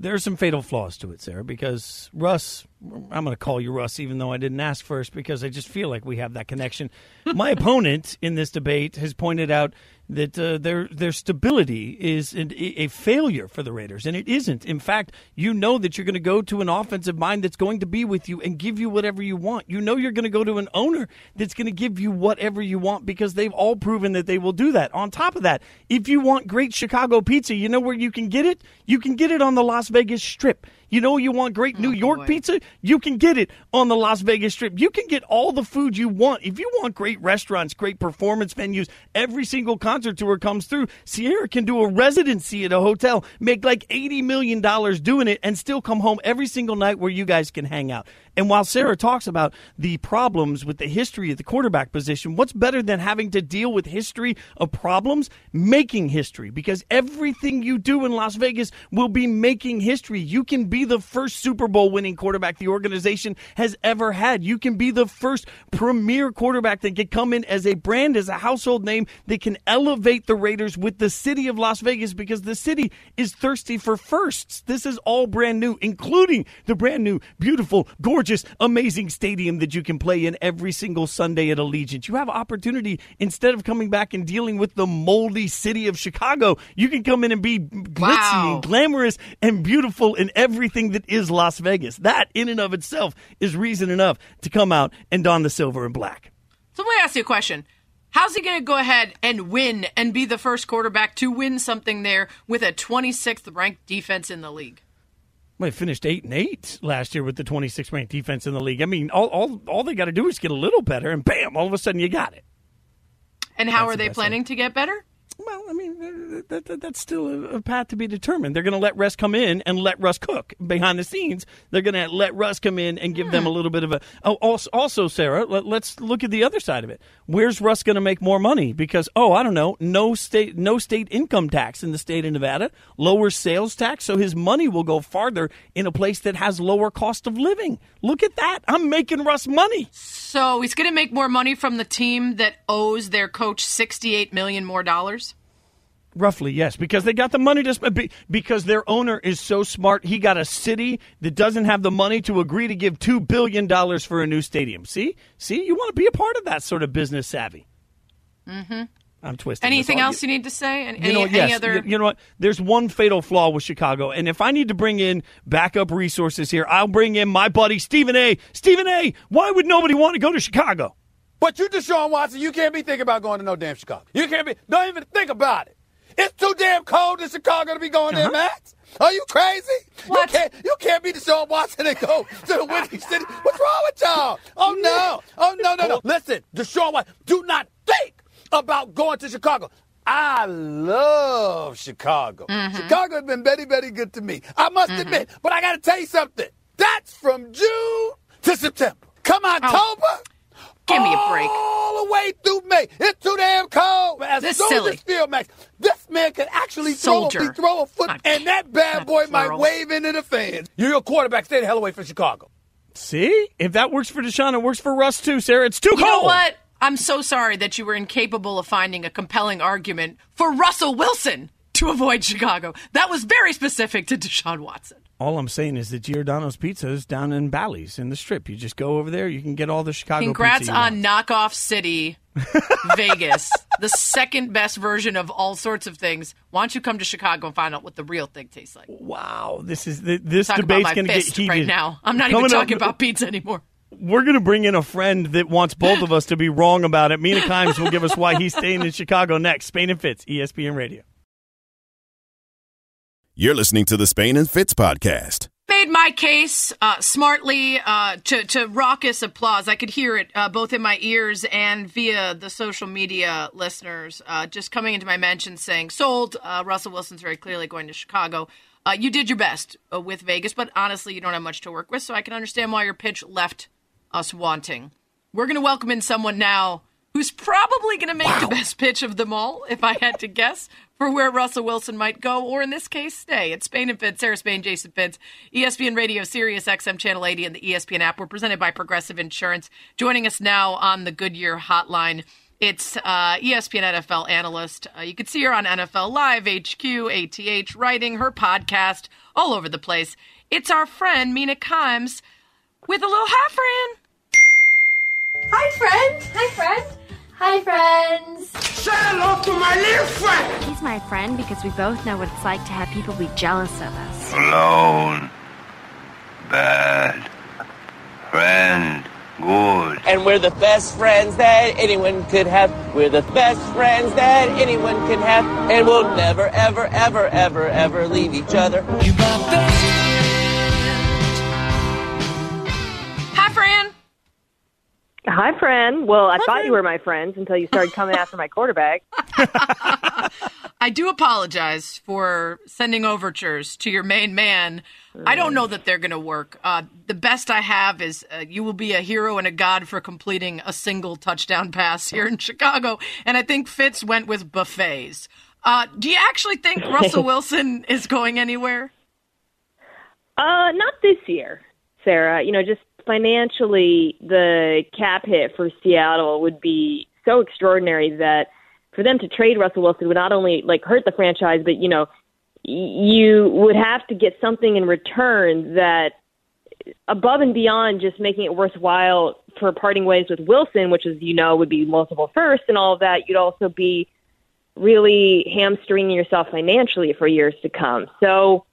there are some fatal flaws to it, Sarah, because Russ, I'm going to call you Russ, even though I didn't ask first, because I just feel like we have that connection. My opponent in this debate has pointed out that uh, their their stability is an, a failure for the Raiders, and it isn't. In fact, you know that you're going to go to an offensive mind that's going to be with you and give you whatever you want. You know you're going to go to an owner that's going to give you whatever you want because they've all proven that they will do that. On top of that, if you want great Chicago pizza, you know where you can get it? You can get it on the Las Vegas Strip. You know you want great New oh, York boy. pizza? You can get it on the Las Vegas Strip. You can get all the food you want. If you want great restaurants, great performance venues, every single concert tour comes through. Ciara can do a residency at a hotel, make like $80 million doing it, and still come home every single night where you guys can hang out. And while Sarah talks about the problems with the history of the quarterback position, what's better than having to deal with history of problems? Making history. Because everything you do in Las Vegas will be making history. You can be the first Super Bowl winning quarterback the organization has ever had. You can be the first premier quarterback that can come in as a brand, as a household name that can elevate the Raiders with the city of Las Vegas because the city is thirsty for firsts. This is all brand new, including the brand new, beautiful, gorgeous, amazing stadium that you can play in every single Sunday at Allegiant. You have opportunity instead of coming back and dealing with the moldy city of Chicago. You can come in and be glitzy Wow. and glamorous and beautiful in everything that is Las Vegas. That in and of itself is reason enough to come out and don the silver and black. So let me ask you a question. How's he going to go ahead and win and be the first quarterback to win something there with a 26th ranked defense in the league? Well, they finished eight and eight last year with the 26th ranked defense in the league. I mean, all all, all they got to do is get a little better, and bam, all of a sudden you got it. And how That's are the they planning to get better? Well, I mean, that, that, that's still a, a path to be determined. They're going to let Russ come in and let Russ cook behind the scenes. They're going to let Russ come in and give them a little bit of a. Oh, also, also Sarah, let, let's look at the other side of it. Where's Russ going to make more money? Because oh, I don't know, no state, no state income tax in the state of Nevada, lower sales tax, so his money will go farther in a place that has lower cost of living. Look at that! I'm making Russ money. So he's going to make more money from the team that owes their coach 68 million more dollars? Roughly, yes, because they got the money to spend. Because their owner is so smart, he got a city that doesn't have the money to agree to give two billion dollars for a new stadium. See, see, you want to be a part of that sort of business savvy. Mm-hmm. I'm twisting. Anything all. else you need to say? Any, You know, any, yes. any other? You, you know what? There's one fatal flaw with Chicago, and if I need to bring in backup resources here, I'll bring in my buddy Stephen A. Stephen A. Why would nobody want to go to Chicago? But you, Deshaun Watson, you can't be thinking about going to no damn Chicago. You can't be. Don't even think about it. It's too damn cold in Chicago to be going there, uh-huh. Max. Are you crazy? What? You can't. You can't be Deshaun Watson and go to the Windy City. What's wrong with y'all? Oh no! Oh no! No no! Listen, Deshaun Watson, do not think about going to Chicago. I love Chicago. Mm-hmm. Chicago has been very, very good to me. I must mm-hmm. admit, but I got to tell you something. That's from June to September. Come oh. October. Give me a break. All the way through May. It's too damn cold. As This soon silly. as it's field max, this man can actually Soldier. throw, a, throw a foot, Not- and that bad not boy might wave into the fans. You're a quarterback. Stay the hell away from Chicago. See, if that works for Deshaun, it works for Russ too, Sarah. It's too You cold. know what? I'm so sorry that you were incapable of finding a compelling argument for Russell Wilson to avoid Chicago. That was very specific to Deshaun Watson. All I'm saying is that Giordano's Pizza is down in Bally's in the Strip. You just go over there, you can get all the Chicago. Congrats on knockoff city, Vegas, the second best version of all sorts of things. Why don't you come to Chicago and find out what the real thing tastes like? Wow, this is th- this Talk debate's going to get heated right now. I'm not even Coming up- talking about pizza anymore. We're going to bring in a friend that wants both of us to be wrong about it. Mina Kimes will give us why he's staying in Chicago next. Spain and Fitz, ESPN Radio. You're listening to the Spain and Fitz podcast. made my case uh, smartly uh, to, to raucous applause. I could hear it uh, both in my ears and via the social media listeners uh, just coming into my mentions saying, sold. Uh, Russell Wilson's very clearly going to Chicago. Uh, you did your best with Vegas, but honestly, you don't have much to work with, so I can understand why your pitch left us wanting. We're going to welcome in someone now who's probably going to make the best pitch of them all, if I had to guess, for where Russell Wilson might go, or in this case, stay. It's Spain and Fitz, Sarah Spain, Jason Fitz, ESPN Radio, Sirius XM Channel 80, and the ESPN app. We're presented by Progressive Insurance. Joining us now on the Goodyear Hotline, it's uh, ESPN NFL analyst. Uh, you can see her on NFL Live, HQ, ATH, writing her podcast all over the place. It's our friend Mina Kimes with a little hi, friend. Hi, friend. Hi, friend. Hi, friends! Say hello to my new friend! He's my friend because we both know what it's like to have people be jealous of us. Alone. Bad. Friend. Good. And we're the best friends that anyone could have. We're the best friends that anyone could have. And we'll never, ever, ever, ever, ever leave each other. You my friend. Hi, friend. Well, I thought you were my friends until you started coming after my quarterback. I do apologize for sending overtures to your main man. I don't know that they're going to work. Uh, the best I have is uh, you will be a hero and a god for completing a single touchdown pass here in Chicago. And I think Fitz went with buffets. Uh, do you actually think Russell Wilson is going anywhere? Uh, not this year, Sarah. You know, just financially, the cap hit for Seattle would be so extraordinary that for them to trade Russell Wilson would not only like hurt the franchise, but you know, you would have to get something in return that above and beyond just making it worthwhile for parting ways with Wilson, which is you know would be multiple firsts and all of that. You'd also be really hamstringing yourself financially for years to come. So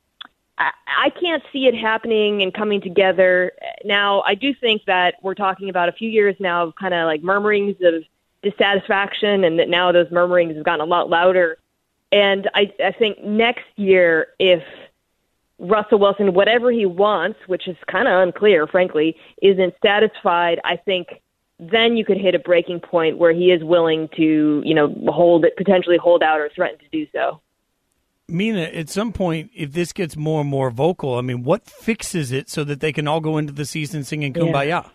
I, I can't see it happening and coming together. Now, I do think that we're talking about a few years now of kind of like murmurings of dissatisfaction, and that now those murmurings have gotten a lot louder. And I, I think next year, if Russell Wilson, whatever he wants, which is kind of unclear, frankly, isn't satisfied, I think then you could hit a breaking point where he is willing to, you know, hold it, potentially hold out or threaten to do so. Mina, at some point, if this gets more and more vocal, I mean, what fixes it so that they can all go into the season singing "Kumbaya"? Yeah.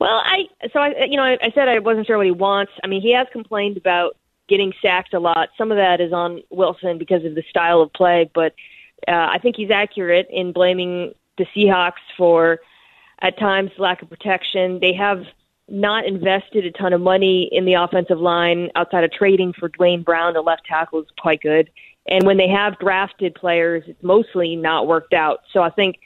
Well, I so I you know I, I said I wasn't sure what he wants. I mean, he has complained about getting sacked a lot. Some of that is on Wilson because of the style of play, but uh, I think he's accurate in blaming the Seahawks for at times lack of protection. They have not invested a ton of money in the offensive line outside of trading for Duane Brown, the left tackle is quite good. And when they have drafted players, it's mostly not worked out. So I think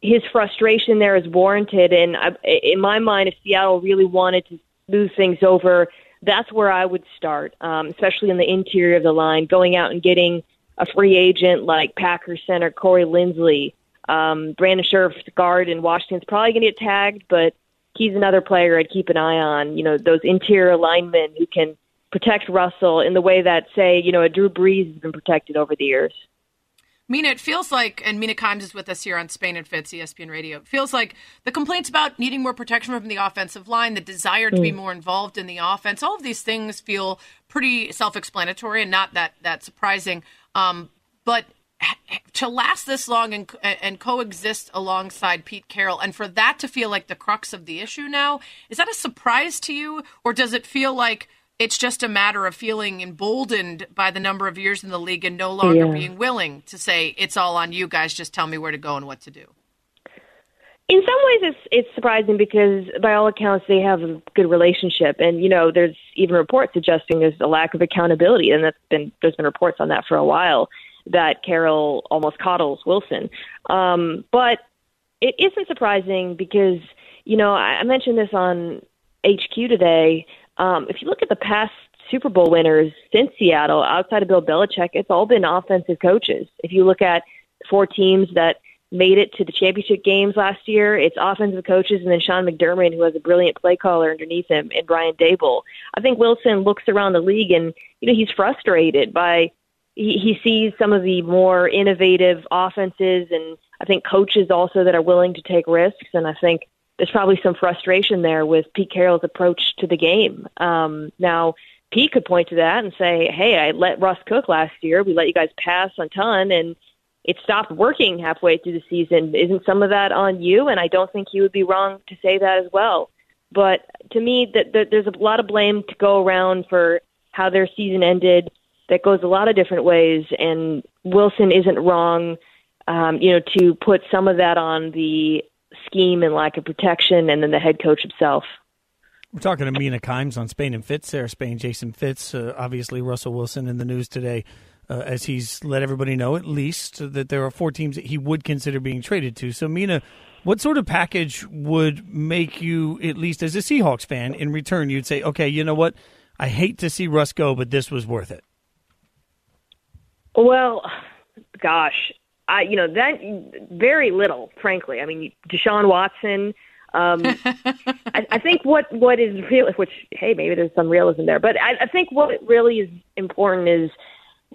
his frustration there is warranted. And I, in my mind, if Seattle really wanted to smooth things over, that's where I would start, um, especially in the interior of the line, going out and getting a free agent like Packers center Corey Linsley. Um, Brandon Scherff's guard in Washington's probably going to get tagged, but he's another player I'd keep an eye on. You know, those interior linemen who can protect Russell in the way that, say, you know, a Drew Brees has been protected over the years. Mina, it feels like, and Mina Kimes is with us here on Spain and Fitz, ESPN Radio. It feels like the complaints about needing more protection from the offensive line, the desire to mm. be more involved in the offense, all of these things feel pretty self-explanatory and not that that surprising. Um, but to last this long and and coexist alongside Pete Carroll, and for that to feel like the crux of the issue now, is that a surprise to you, or does it feel like it's just a matter of feeling emboldened by the number of years in the league and no longer yeah. being willing to say it's all on you guys. Just tell me where to go and what to do. In some ways, it's it's surprising because by all accounts they have a good relationship, and you know there's even reports suggesting there's a lack of accountability, and that's been there's been reports on that for a while that Carroll almost coddles Wilson. Um, but it isn't surprising because you know I, I mentioned this on HQ today um, if you look at the past Super Bowl winners since Seattle, outside of Bill Belichick, it's all been offensive coaches. If you look at four teams that made it to the championship games last year, it's offensive coaches and then Sean McDermott, who has a brilliant play caller underneath him, and Brian Daboll. I think Wilson looks around the league and you know he's frustrated by he, he sees some of the more innovative offenses and I think coaches also that are willing to take risks. And I think there's probably some frustration there with Pete Carroll's approach to the game. Um, now, Pete could point to that and say, "Hey, I let Russ cook last year. We let you guys pass a ton, and it stopped working halfway through the season. Isn't some of that on you?" And I don't think he would be wrong to say that as well. But to me, that, there's a lot of blame to go around for how their season ended. That goes a lot of different ways, and Wilson isn't wrong. Um, you know, to put some of that on the scheme and lack of protection, and then the head coach himself. We're talking to Mina Kimes on Spain and Fitz. Sarah Spain, Jason Fitz. Uh, obviously, Russell Wilson in the news today, uh, as he's let everybody know at least that there are four teams that he would consider being traded to. So, Mina, what sort of package would make you, at least as a Seahawks fan, in return, you'd say, okay, you know what? I hate to see Russ go, but this was worth it. Well, gosh, I, you know, that very little, frankly. I mean, Deshaun Watson. Um, I, I think what what is real, which hey, maybe there's some realism there, but I, I think what really is important is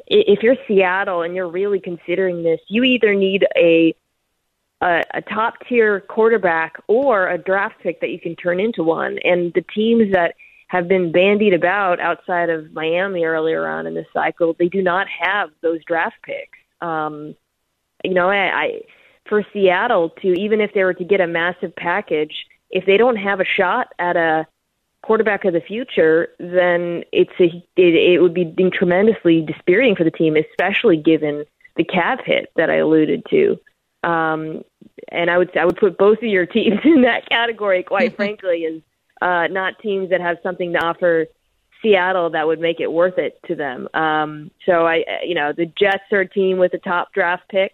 if you're Seattle and you're really considering this, you either need a a, a top tier quarterback or a draft pick that you can turn into one. And the teams that have been bandied about outside of Miami earlier on in this cycle, they do not have those draft picks. Um, you know, I, I for Seattle to even if they were to get a massive package, if they don't have a shot at a quarterback of the future, then it's a it, it would be tremendously dispiriting for the team, especially given the cap hit that I alluded to. Um, and I would I would put both of your teams in that category, quite frankly, as uh, not teams that have something to offer Seattle that would make it worth it to them. Um, so I, you know, the Jets are a team with a top draft pick.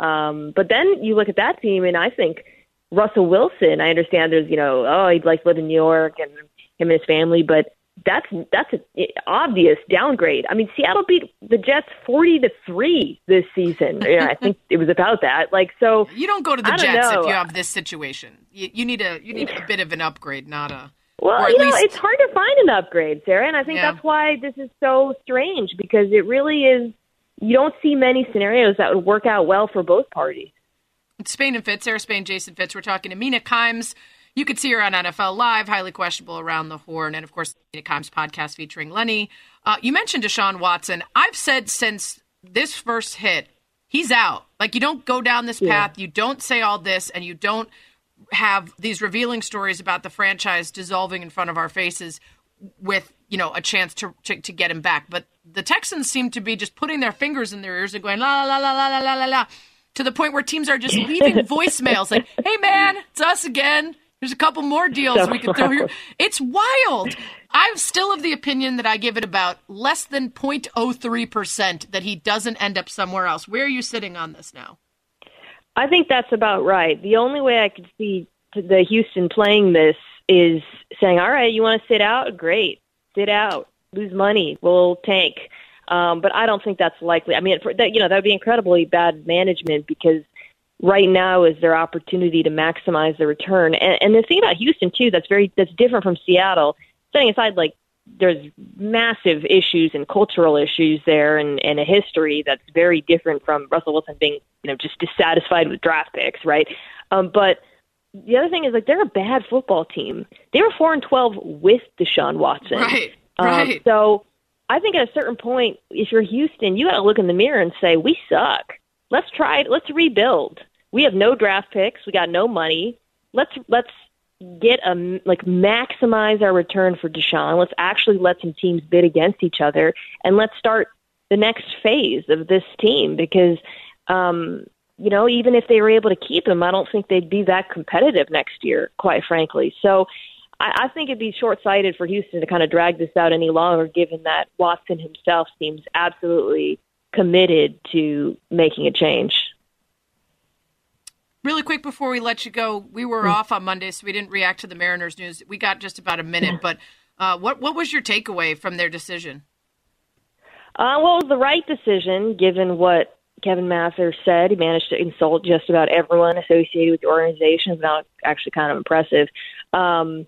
Um, but then you look at that team, and I think Russell Wilson. I understand there's, you know, oh, he'd like to live in New York and him and his family, but that's that's an obvious downgrade. I mean, Seattle beat the Jets forty to three this season. yeah, I think it was about that. Like, so you don't go to the Jets know. if you have this situation. You, you need a you need a bit of an upgrade, not a. Well, you know, least- it's hard to find an upgrade, Sarah, and I think Yeah. that's why this is so strange because it really is. You don't see many scenarios that would work out well for both parties. Spain and Fitz, Sarah Spain, Jason Fitz. We're talking to Mina Kimes. You could see her on NFL Live, highly questionable around the horn, and of course, Mina Kimes podcast featuring Lenny. Uh, you mentioned Deshaun Watson. I've said since this first hit, he's out. Like you don't go down this Yeah. path, you don't say all this, and you don't have these revealing stories about the franchise dissolving in front of our faces with you know a chance to, to to get him back. But the Texans seem to be just putting their fingers in their ears and going la la la la la la la la to the point where teams are just leaving voicemails like, "Hey man, it's us again. There's a couple more deals So we can throw here." It's wild. I'm still of the opinion that I give it about less than 0.03% that he doesn't end up somewhere else. Where are you sitting on this now? I think that's about right. The only way I could see the Houston playing this is saying, "All right, you want to sit out? Great, sit out, lose money, we'll tank." Um, but I don't think that's likely. I mean, for, that you know, that would be incredibly bad management because right now is their opportunity to maximize the return. And, and the thing about Houston too, that's very that's different from Seattle. Setting aside like there's massive issues and cultural issues there and, and a history that's very different from Russell Wilson being, you know, just dissatisfied with draft picks, right? Um, but the other thing is like they're a bad football team. They were four and twelve with Deshaun Watson. Right, Um, so I think at a certain point, if you're Houston, you got to look in the mirror and say, "We suck. Let's try. it. Let's rebuild. We have no draft picks. We got no money. Let's let's get a like maximize our return for Deshaun. Let's actually let some teams bid against each other, and let's start the next phase of this team because." Um, you know, even if they were able to keep him, I don't think they'd be that competitive next year, quite frankly. So I, I think it'd be short sighted for Houston to kind of drag this out any longer, given that Watson himself seems absolutely committed to making a change. Really quick before we let you go, we were off on Monday, so we didn't react to the Mariners news. We got just about a minute, but uh, what what was your takeaway from their decision? Uh, well, it was the right decision given what Kevin Mather said. He managed to insult just about everyone associated with the organization. It's not actually kind of impressive. Um,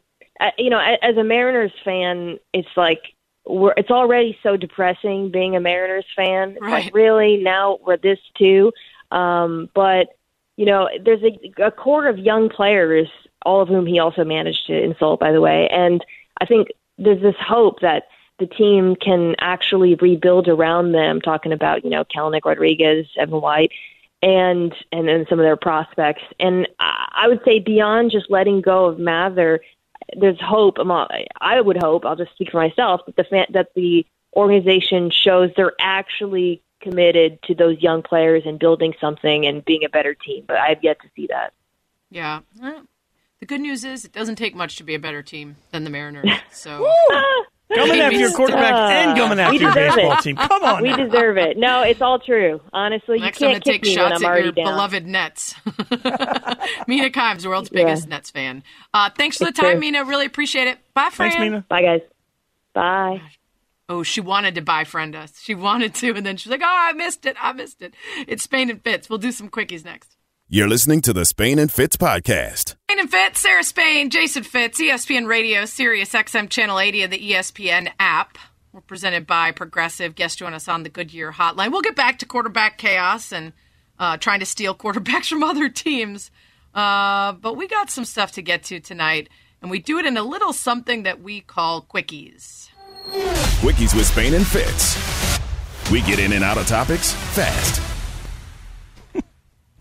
you know, as a Mariners fan, it's like we're, it's already so depressing being a Mariners fan. It's Right. Like, really, now we're this too. Um, but you know, there's a, a core of young players, all of whom he also managed to insult, by the way. And I think there's this hope that the team can actually rebuild around them. Talking about you know Kelenic, Rodriguez, Evan White, and and then some of their prospects. And I would say beyond just letting go of Mather, there's hope. among- I would hope. I'll just speak for myself that the fan, that the organization shows they're actually committed to those young players and building something and being a better team. But I've yet to see that. Yeah. The good news is it doesn't take much to be a better team than the Mariners. So Coming after your quarterback and coming after your deserve baseball it. team. Come on. We now. deserve it. No, it's all true. Honestly, Next, you I'm can't going to kick take me when shots I'm at already your down. beloved Nets. Mina Kimes, world's Yeah. biggest Nets fan. Uh, thanks for the It's time, true. Mina. Really appreciate it. Bye, Fran. Bye, guys. Bye. Oh, she wanted to buy friend us. She wanted to, and then she's like, "Oh, I missed it. I missed it." It's Spain and Fitz. We'll do some quickies next. You're listening to the Spain and Fitz podcast. Fitz, Sarah Spain, Jason Fitz, ESPN Radio, Sirius XM Channel 80 of the ESPN app. We're presented by Progressive. Guest join us on the Goodyear Hotline. We'll get back to quarterback chaos and uh, trying to steal quarterbacks from other teams. Uh, but we got some stuff to get to tonight, and we do it in a little something that we call quickies. Quickies with Spain and Fitz. We get in and out of topics fast.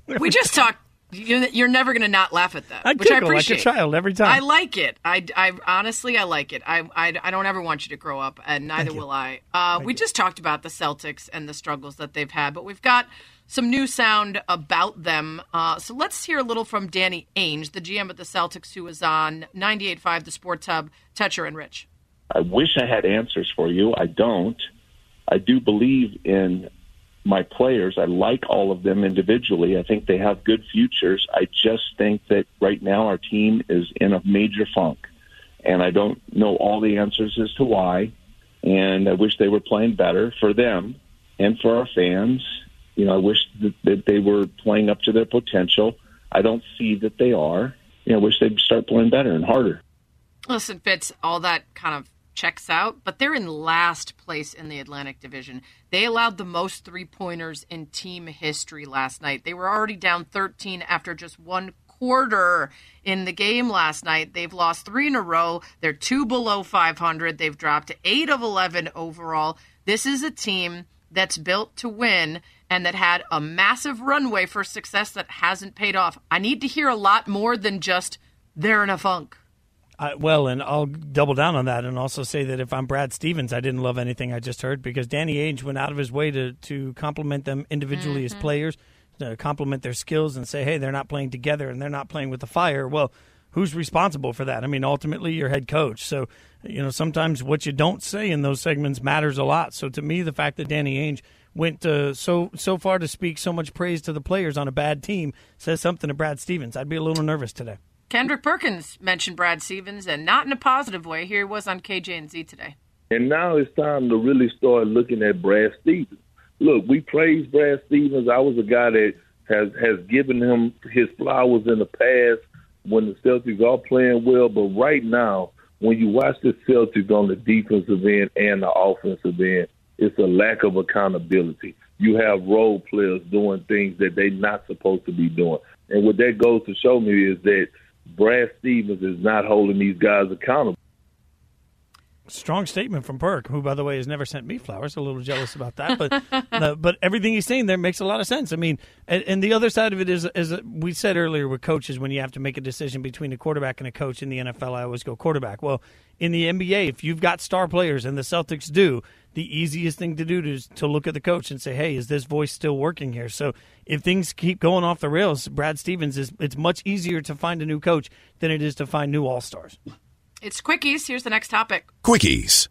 we just talked. You're, you're never going to not laugh at that, I which I giggle like a child every time. I like it. I, I honestly, I like it. I, I, I don't ever want you to grow up, and neither will I. Uh, we just talked about the Celtics and the struggles that they've had, but we've got some new sound about them. Uh, so let's hear a little from Danny Ainge, the GM of the Celtics, who was on 98.5 The Sports Hub, Toucher and Rich. I wish I had answers for you. I don't. I do believe in my players. I like all of them individually. I think they have good futures. I just think that right now our team is in a major funk. And I don't know all the answers as to why. And I wish they were playing better for them and for our fans. You know, I wish that, they were playing up to their potential. I don't see that they are. You know, I wish they'd start playing better and harder. Listen, Fitz, all that kind of checks out, but they're in last place in the Atlantic Division. They allowed the most three pointers in team history last night. They were already down 13 after just one quarter in the game last night. They've lost three in a row. They're two below 500. They've dropped eight of 11 overall. This is a team that's built to win and that had a massive runway for success that hasn't paid off. I need to hear a lot more than just they're in a funk. I, well, and I'll double down on that and also say that if I'm Brad Stevens, I didn't love anything I just heard because Danny Ainge went out of his way to, to compliment them individually Mm-hmm. as players, to compliment their skills and say, hey, they're not playing together and they're not playing with the fire. Well, who's responsible for that? I mean, ultimately, your head coach. So, you know, sometimes what you don't say in those segments matters a lot. So, to me, the fact that Danny Ainge went uh, so so far to speak so much praise to the players on a bad team says something to Brad Stevens. I'd be a little nervous today. Kendrick Perkins mentioned Brad Stevens, and not in a positive way. Here he was on KJ and Z today. And now it's time to really start looking at Brad Stevens. Look, we praise Brad Stevens. I was a guy that has has given him his flowers in the past when the Celtics are playing well. But right now, when you watch the Celtics on the defensive end and the offensive end, it's a lack of accountability. You have role players doing things that they're not supposed to be doing. And what that goes to show me is that Brad Stevens is not holding these guys accountable. Strong statement from Perk, who, by the way, has never sent me flowers. A little jealous about that, but but everything he's saying there makes a lot of sense. I mean, and, and the other side of it is, as we said earlier with coaches, when you have to make a decision between a quarterback and a coach in the NFL, I always go quarterback. Well, in the NBA, if you've got star players, and the Celtics do, the easiest thing to do is to look at the coach and say, "Hey, is this voice still working here?" So if things keep going off the rails, Brad Stevens is. It's much easier to find a new coach than it is to find new all stars. It's quickies. Here's the next topic. Quickies.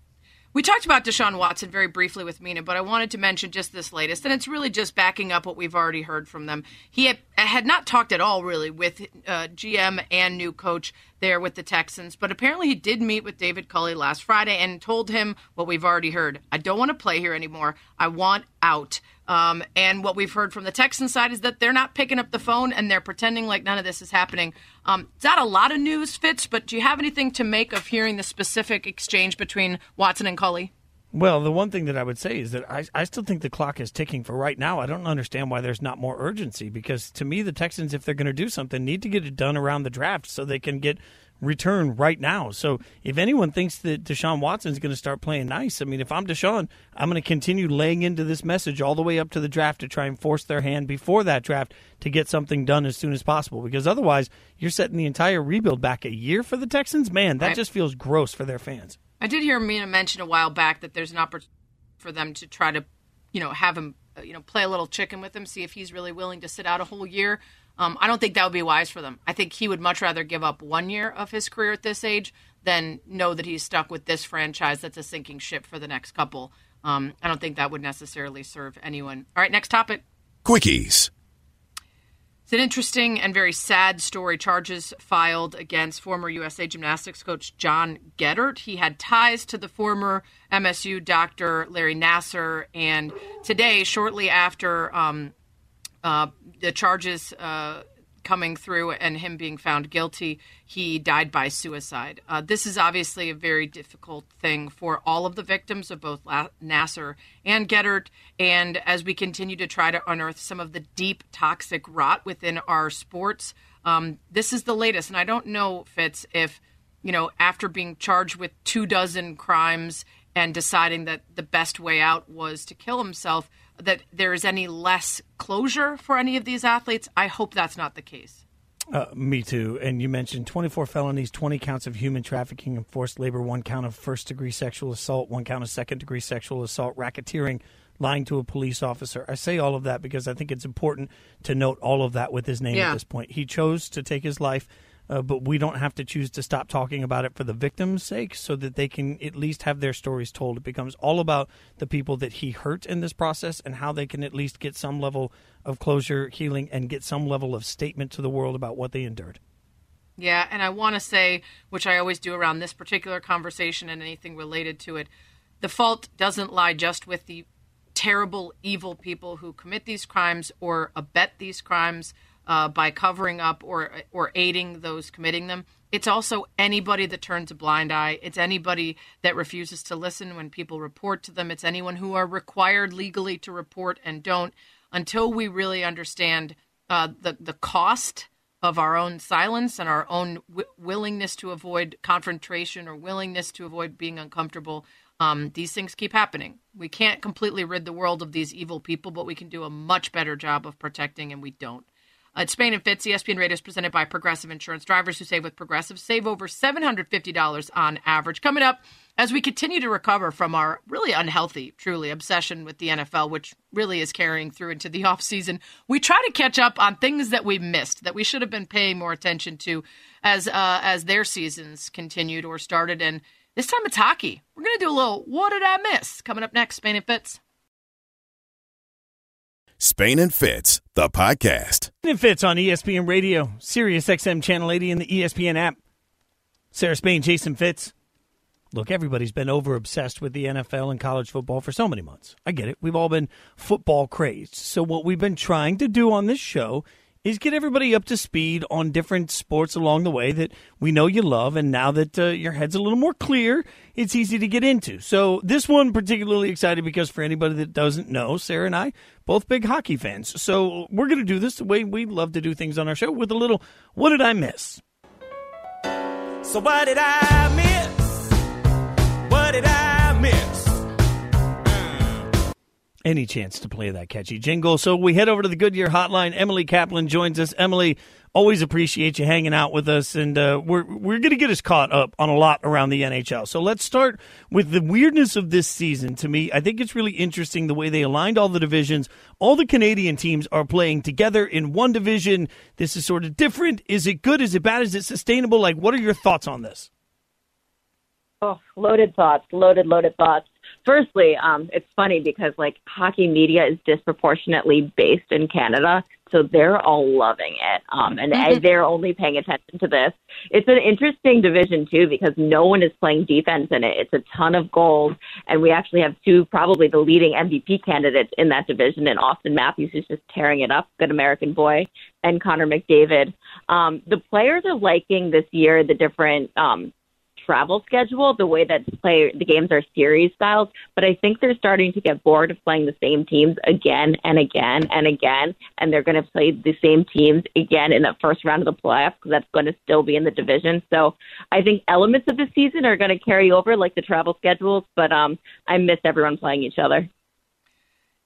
We talked about Deshaun Watson very briefly with Mina, but I wanted to mention just this latest, and it's really just backing up what we've already heard from them. He had, had not talked at all, really, with uh, GM and new coach there with the Texans, but apparently he did meet with David Culley last Friday and told him what we've already heard. I don't want to play here anymore. I want out. Um, and what we've heard from the Texan side is that they're not picking up the phone and they're pretending like none of this is happening. Um, it's not a lot of news, Fitz, but do you have anything to make of hearing the specific exchange between Watson and Culley? Well, the one thing that I would say is that I, I still think the clock is ticking for right now. I don't understand why there's not more urgency because to me, the Texans, if they're going to do something, need to get it done around the draft so they can get return right now. So if anyone thinks that Deshaun Watson is going to start playing nice, I mean, if I'm Deshaun, I'm going to continue laying into this message all the way up to the draft to try and force their hand before that draft to get something done as soon as possible because otherwise you're setting the entire rebuild back a year for the Texans. Man, that just feels gross for their fans. I did hear Mina mention a while back that there's an opportunity for them to try to, you know, have him, uh, you know, play a little chicken with him, see if he's really willing to sit out a whole year. Um, I don't think that would be wise for them. I think he would much rather give up one year of his career at this age than know that he's stuck with this franchise that's a sinking ship for the next couple. Um, I don't think that would necessarily serve anyone. All right, next topic. Quickies. It's an interesting and very sad story. Charges filed against former USA Gymnastics coach John Geddert. He had ties to the former MSU doctor Larry Nassar, and today, shortly after um, uh, the charges uh, coming through and him being found guilty, he died by suicide. Uh, this is obviously a very difficult thing for all of the victims of both Nassar and Geddert. And as we continue to try to unearth some of the deep toxic rot within our sports, um, this is the latest. And I don't know, Fitz, if, you know, after being charged with two dozen crimes and deciding that the best way out was to kill himself that there is any less closure for any of these athletes. I hope that's not the case. Uh, me too. And you mentioned 24 felonies, 20 counts of human trafficking and forced labor, one count of first degree sexual assault, one count of second degree sexual assault, racketeering, lying to a police officer. I say all of that because I think it's important to note all of that with his name Yeah. at this point. He chose to take his life. Uh, but we don't have to choose to stop talking about it for the victims' sake so that they can at least have their stories told. It becomes all about the people that he hurt in this process and how they can at least get some level of closure, healing, and get some level of statement to the world about what they endured. Yeah, and I want to say, which I always do around this particular conversation and anything related to it, the fault doesn't lie just with the terrible, evil people who commit these crimes or abet these crimes uh, by covering up or or aiding those committing them. It's also anybody that turns a blind eye. It's anybody that refuses to listen when people report to them. It's anyone who are required legally to report and don't. Until we really understand uh, the the cost of our own silence and our own w- willingness to avoid confrontation or willingness to avoid being uncomfortable, um, these things keep happening. We can't completely rid the world of these evil people, but we can do a much better job of protecting, and we don't. Uh, it's Spain and Fitz. ESPN Radio is presented by Progressive Insurance. Drivers who save with Progressive save over $750 on average. Coming up, as we continue to recover from our really unhealthy, truly, obsession with the NFL, which really is carrying through into the offseason, we try to catch up on things that we missed, that we should have been paying more attention to as, uh, as their seasons continued or started. And this time it's hockey. We're going to do a little What Did I Miss? Coming up next, Spain and Fitz. Spain and Fitz, the podcast. It fits on E ESPN Radio, Sirius XM Channel 80, and the ESPN app. Sarah Spain, Jason Fitz. Look, everybody's been over obsessed with the NFL and college football for so many months. I get it. We've all been football crazed. So, what we've been trying to do on this show is get everybody up to speed on different sports along the way that we know you love. And now that uh, your head's a little more clear, it's easy to get into. So, this one particularly excited because for anybody that doesn't know, Sarah and I, both big hockey fans. So, we're going to do this the way we love to do things on our show with a little What Did I Miss? So what did I miss? What did I any chance to play that catchy jingle. So we head over to the Goodyear hotline. Emily Kaplan joins us. Emily, always appreciate you hanging out with us, and uh, we're we're going to get us caught up on a lot around the NHL. So let's start with the weirdness of this season. To me, I think it's really interesting the way they aligned all the divisions. All the Canadian teams are playing together in one division. This is sort of different. Is it good? Is it bad? Is it sustainable? Like, what are your thoughts on this? Oh, loaded thoughts, loaded, loaded thoughts. Firstly, um, it's funny because like hockey media is disproportionately based in Canada, so they're all loving it, um, and Mhm. they're only paying attention to this. It's an interesting division too because no one is playing defense in it. It's a ton of goals, and we actually have two probably the leading MVP candidates in that division, and Auston Matthews is just tearing it up, good American boy, and Connor McDavid. Um, the players are liking this year the different um, travel schedule, the way that play the games are series styles, but I think they're starting to get bored of playing the same teams again and again and again, and they're going to play the same teams again in the first round of the playoffs because that's going to still be in the division. So I think elements of the season are going to carry over, like the travel schedules, but um, I miss everyone playing each other.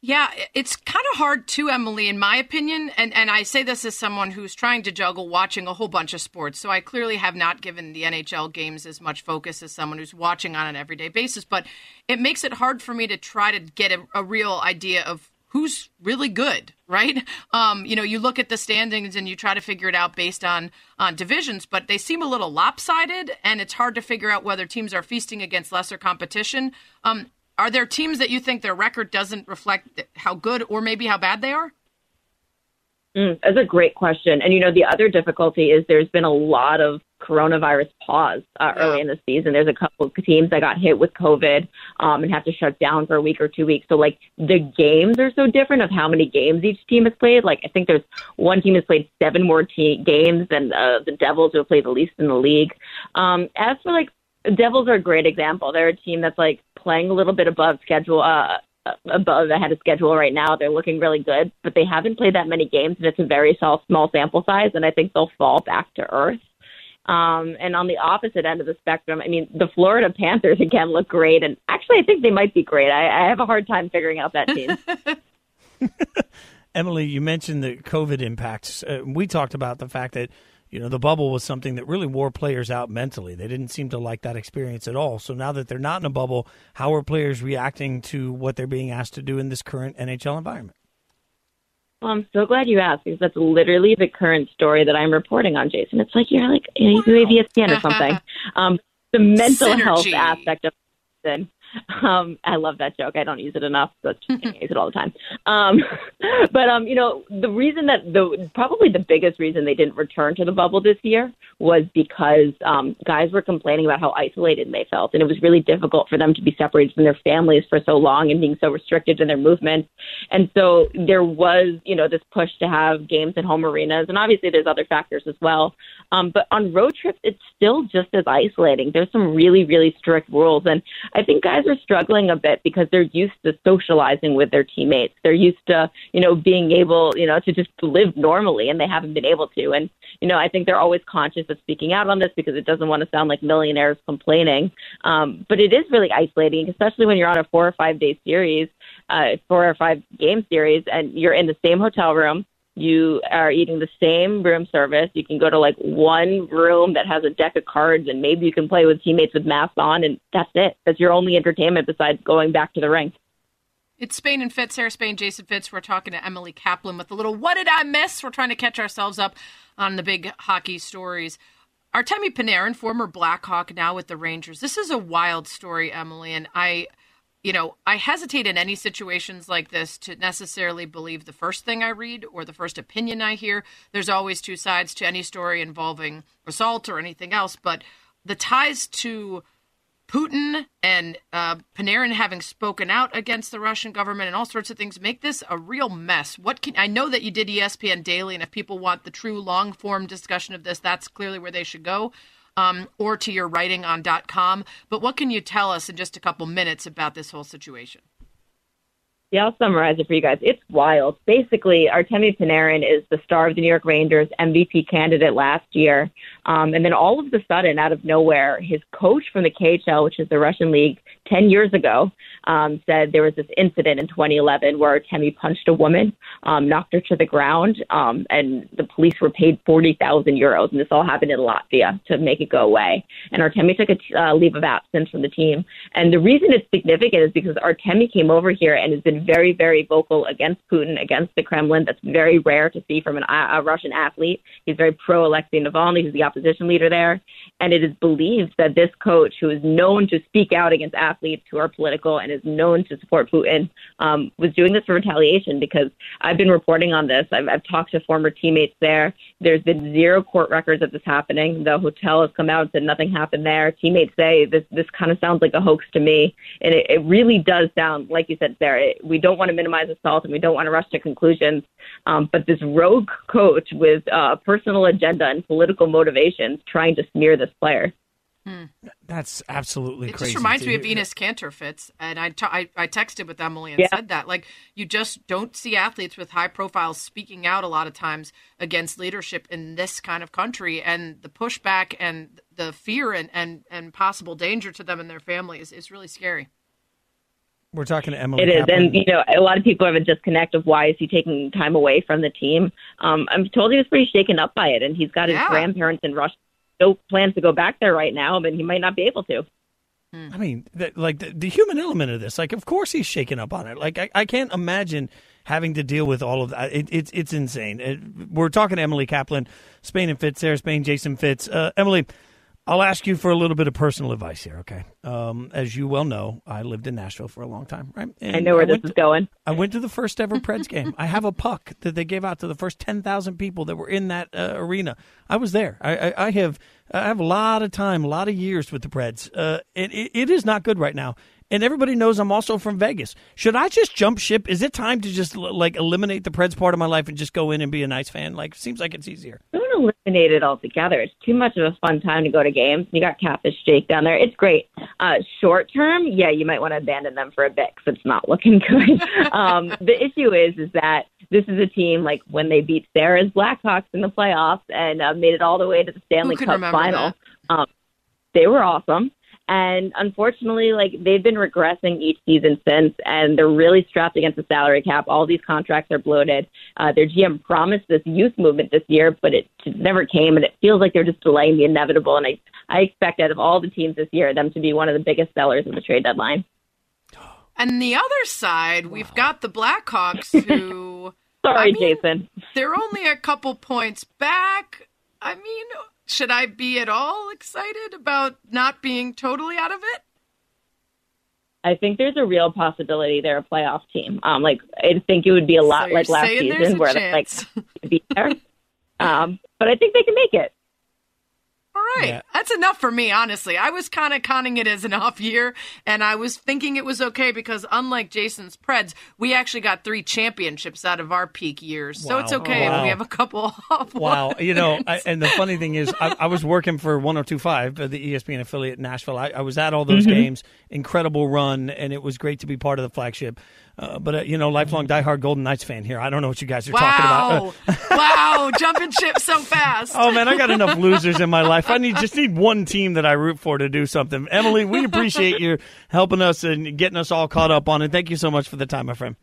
Yeah, it's kind of hard too, Emily, in my opinion. And, and I say this as someone who's trying to juggle watching a whole bunch of sports. So I clearly have not given the NHL games as much focus as someone who's watching on an everyday basis. But it makes it hard for me to try to get a, a real idea of who's really good, right? Um, you know, you look at the standings and you try to figure it out based on on divisions, but they seem a little lopsided, and it's hard to figure out whether teams are feasting against lesser competition. Um, are there teams that you think their record doesn't reflect how good or maybe how bad they are? Mm, that's a great question. And you know, the other difficulty is there's been a lot of coronavirus pause uh, early in the season. There's a couple of teams that got hit with COVID um, and have to shut down for a week or two weeks. So like the games are so different of how many games each team has played. Like I think there's one team has played seven more te- games than uh, the Devils who have played the least in the league. Um, as for like Devils are a great example. They're a team that's like playing a little bit above schedule, uh, above ahead of schedule right now. They're looking really good, but they haven't played that many games, and it's a very small, small sample size. And I think they'll fall back to earth. Um, and on the opposite end of the spectrum, I mean, the Florida Panthers again look great, and actually, I think they might be great. I, I have a hard time figuring out that team. Emily, you mentioned the COVID impacts. Uh, we talked about the fact that you know, the bubble was something that really wore players out mentally. They didn't seem to like that experience at all. So now that they're not in a bubble, how are players reacting to what they're being asked to do in this current NHL environment? Well, I'm so glad you asked because that's literally the current story that I'm reporting on, Jason. It's like you're like you have ESPN or something. um, the mental Synergy. health aspect of it um, I love that joke. I don't use it enough, but I use it all the time. Um, but um, you know, the reason that the probably the biggest reason they didn't return to the bubble this year was because um, guys were complaining about how isolated they felt, and it was really difficult for them to be separated from their families for so long and being so restricted in their movements. And so there was, you know, this push to have games in home arenas, and obviously there's other factors as well. Um, but on road trips, it's still just as isolating. There's some really, really strict rules, and I think guys are struggling a bit because they're used to socializing with their teammates. They're used to, you know, being able, you know, to just live normally, and they haven't been able to. And you know, I think they're always conscious of speaking out on this because it doesn't want to sound like millionaires complaining. Um, but it is really isolating, especially when you're on a four or five day series, uh, four or five game series, and you're in the same hotel room you are eating the same room service. You can go to like one room that has a deck of cards and maybe you can play with teammates with masks on and that's it. That's your only entertainment besides going back to the rink. It's Spain and Fitz, Sarah Spain, Jason Fitz. We're talking to Emily Kaplan with a little What Did I Miss? We're trying to catch ourselves up on the big hockey stories. Artemi Panarin, former Blackhawk, now with the Rangers. This is a wild story, Emily, and I you know, I hesitate in any situations like this to necessarily believe the first thing I read or the first opinion I hear. There's always two sides to any story involving assault or anything else, but the ties to Putin and uh, Panarin having spoken out against the Russian government and all sorts of things make this a real mess. What can I know that you did ESPN Daily, and if people want the true long form discussion of this, that's clearly where they should go um, or to your writing on .com. But what can you tell us in just a couple minutes about this whole situation? Yeah, I'll summarize it for you guys. It's wild. Basically, Artemi Panarin is the star of the New York Rangers, MVP candidate last year. Um, and then all of a sudden, out of nowhere, his coach from the KHL, which is the Russian league, 10 years ago, um, said there was this incident in 2011 where Artemi punched a woman, um, knocked her to the ground, um, and the police were paid 40,000 euros. And this all happened in Latvia to make it go away. And Artemi took a uh, leave of absence from the team. And the reason it's significant is because Artemi came over here and has been very, very vocal against Putin, against the Kremlin. That's very rare to see from an, a Russian athlete. He's very pro Alexei Navalny, who's the opposition leader there. And it is believed that this coach, who is known to speak out against athletes who are political and is known to support Putin, um, was doing this for retaliation because I've been reporting on this. I've, I've talked to former teammates there. There's been zero court records of this happening. The hotel has come out and said nothing happened there. Teammates say this, this kind of sounds like a hoax to me. And it, it really does sound, like you said, it, we don't want to minimize assault and we don't want to rush to conclusions. Um, but this rogue coach with a uh, personal agenda and political motivations trying to smear this player. Hmm. That's absolutely it crazy. It just reminds me of Enes Kanter Fitz, and I, t- I, I texted with Emily and yeah. said that like you just don't see athletes with high profiles speaking out a lot of times against leadership in this kind of country, and the pushback and the fear and and, and possible danger to them and their families is really scary. We're talking to Emily. It is, Kaplan. and you know, a lot of people have a disconnect of why is he taking time away from the team. Um, I'm told he was pretty shaken up by it, and he's got his yeah. grandparents in Russia. No plans to go back there right now, but he might not be able to. I mean, the, like the, the, human element of this, like, of course he's shaken up on it. Like, I, I can't imagine having to deal with all of that. It, it's it's insane. It, we're talking to Emily Kaplan, Spain and Fitz, Sarah Spain, Jason Fitz. Uh, Emily, I'll ask you for a little bit of personal advice here, okay? Um, as you well know, I lived in Nashville for a long time, right? I know where this is to- going. I went to the first ever Preds game. I have a puck that they gave out to the first ten thousand people that were in that uh, arena. I was there. I, I, I have I have a lot of time, a lot of years with the Preds. Uh, it, it, it is not good right now. And everybody knows I'm also from Vegas. Should I just jump ship? Is it time to just like eliminate the Preds part of my life and just go in and be a Knights fan? Like, seems like it's easier. Don't eliminate it altogether. It's too much of a fun time to go to games. You got Catfish Jake down there. It's great. Uh, short term, yeah, you might want to abandon them for a bit because it's not looking good. um, the issue is, is that this is a team like when they beat Sarah's Blackhawks in the playoffs and uh, made it all the way to the Stanley Cup final. Um, they were awesome. And unfortunately, like they've been regressing each season since, and they're really strapped against the salary cap. All these contracts are bloated. Uh, their GM promised this youth movement this year, but it never came, and it feels like they're just delaying the inevitable. And I, I expect out of all the teams this year, them to be one of the biggest sellers of the trade deadline. And the other side, we've got the Blackhawks who. Sorry, I mean, Jason. They're only a couple points back. I mean, should I be at all excited about not being totally out of it? I think there's a real possibility they're a playoff team. Um, like I think it would be a lot So like last season, where they're like be there. Um, but I think they can make it. All right. Yeah. That's enough for me, honestly. I was kind of conning it as an off year, and I was thinking it was okay because, unlike Jason's Preds, we actually got three championships out of our peak years. So it's okay if Wow. we have a couple off Wow, ones. you know, I, and the funny thing is, I, I was working for 102.5, uh, the ESPN affiliate in Nashville. I, I was at all those Mm-hmm. games, incredible run, and it was great to be part of the flagship. Uh, but uh, you know, lifelong diehard Golden Knights fan here. I don't know what you guys are talking about. Uh, Wow. wow. Jumping ship so fast. Oh man, I got enough losers in my life. I need just need one team that I root for to do something. Emily, we appreciate you helping us and getting us all caught up on it. Thank you so much for the time, my friend.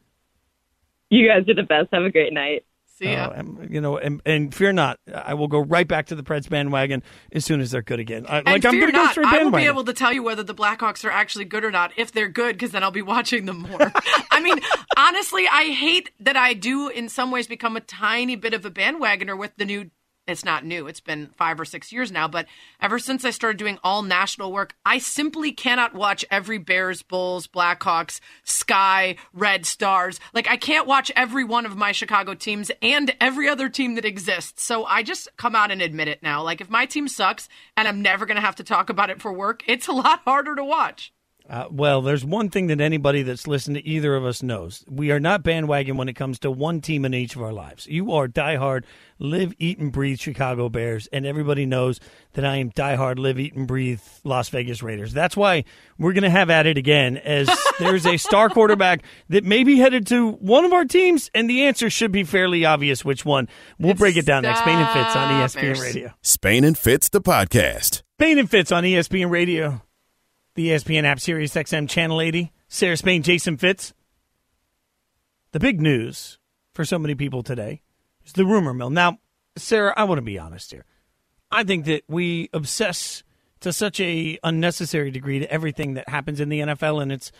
You guys are the best. Have a great night. See ya. Uh, and, you know, and, and fear not, I will go right back to the Preds bandwagon as soon as they're good again. I, And like I'm fear going to go straight I will be able to tell you whether the Blackhawks are actually good or not. If they're good, because then I'll be watching them more. I mean, honestly, I hate that I do in some ways become a tiny bit of a bandwagoner with the new. It's not new. It's been five or six years now. But ever since I started doing all national work, I simply cannot watch every Bears, Bulls, Blackhawks, Sky, Red Stars. Like, I can't watch every one of my Chicago teams and every other team that exists. So I just come out and admit it now. Like, if my team sucks and I'm never going to have to talk about it for work, it's a lot harder to watch. Uh, well, there's one thing that anybody that's listened to either of us knows. We are not bandwagon when it comes to one team in each of our lives. You are diehard, live, eat, and breathe Chicago Bears, and everybody knows that I am diehard, live, eat, and breathe Las Vegas Raiders. That's why we're going to have at it again, as there's a star quarterback that may be headed to one of our teams, and the answer should be fairly obvious which one. We'll break it down next. Spain and Fitz on ESPN Bears. Radio. Spain and Fitz, the podcast. Spain and Fitz on ESPN Radio, the ESPN app, Sirius XM Channel 80. Sarah Spain, Jason Fitz. The big news for so many people today is the rumor mill. Now, Sarah, I want to be honest here. I think that we obsess to such a unnecessary degree to everything that happens in the NFL, and it's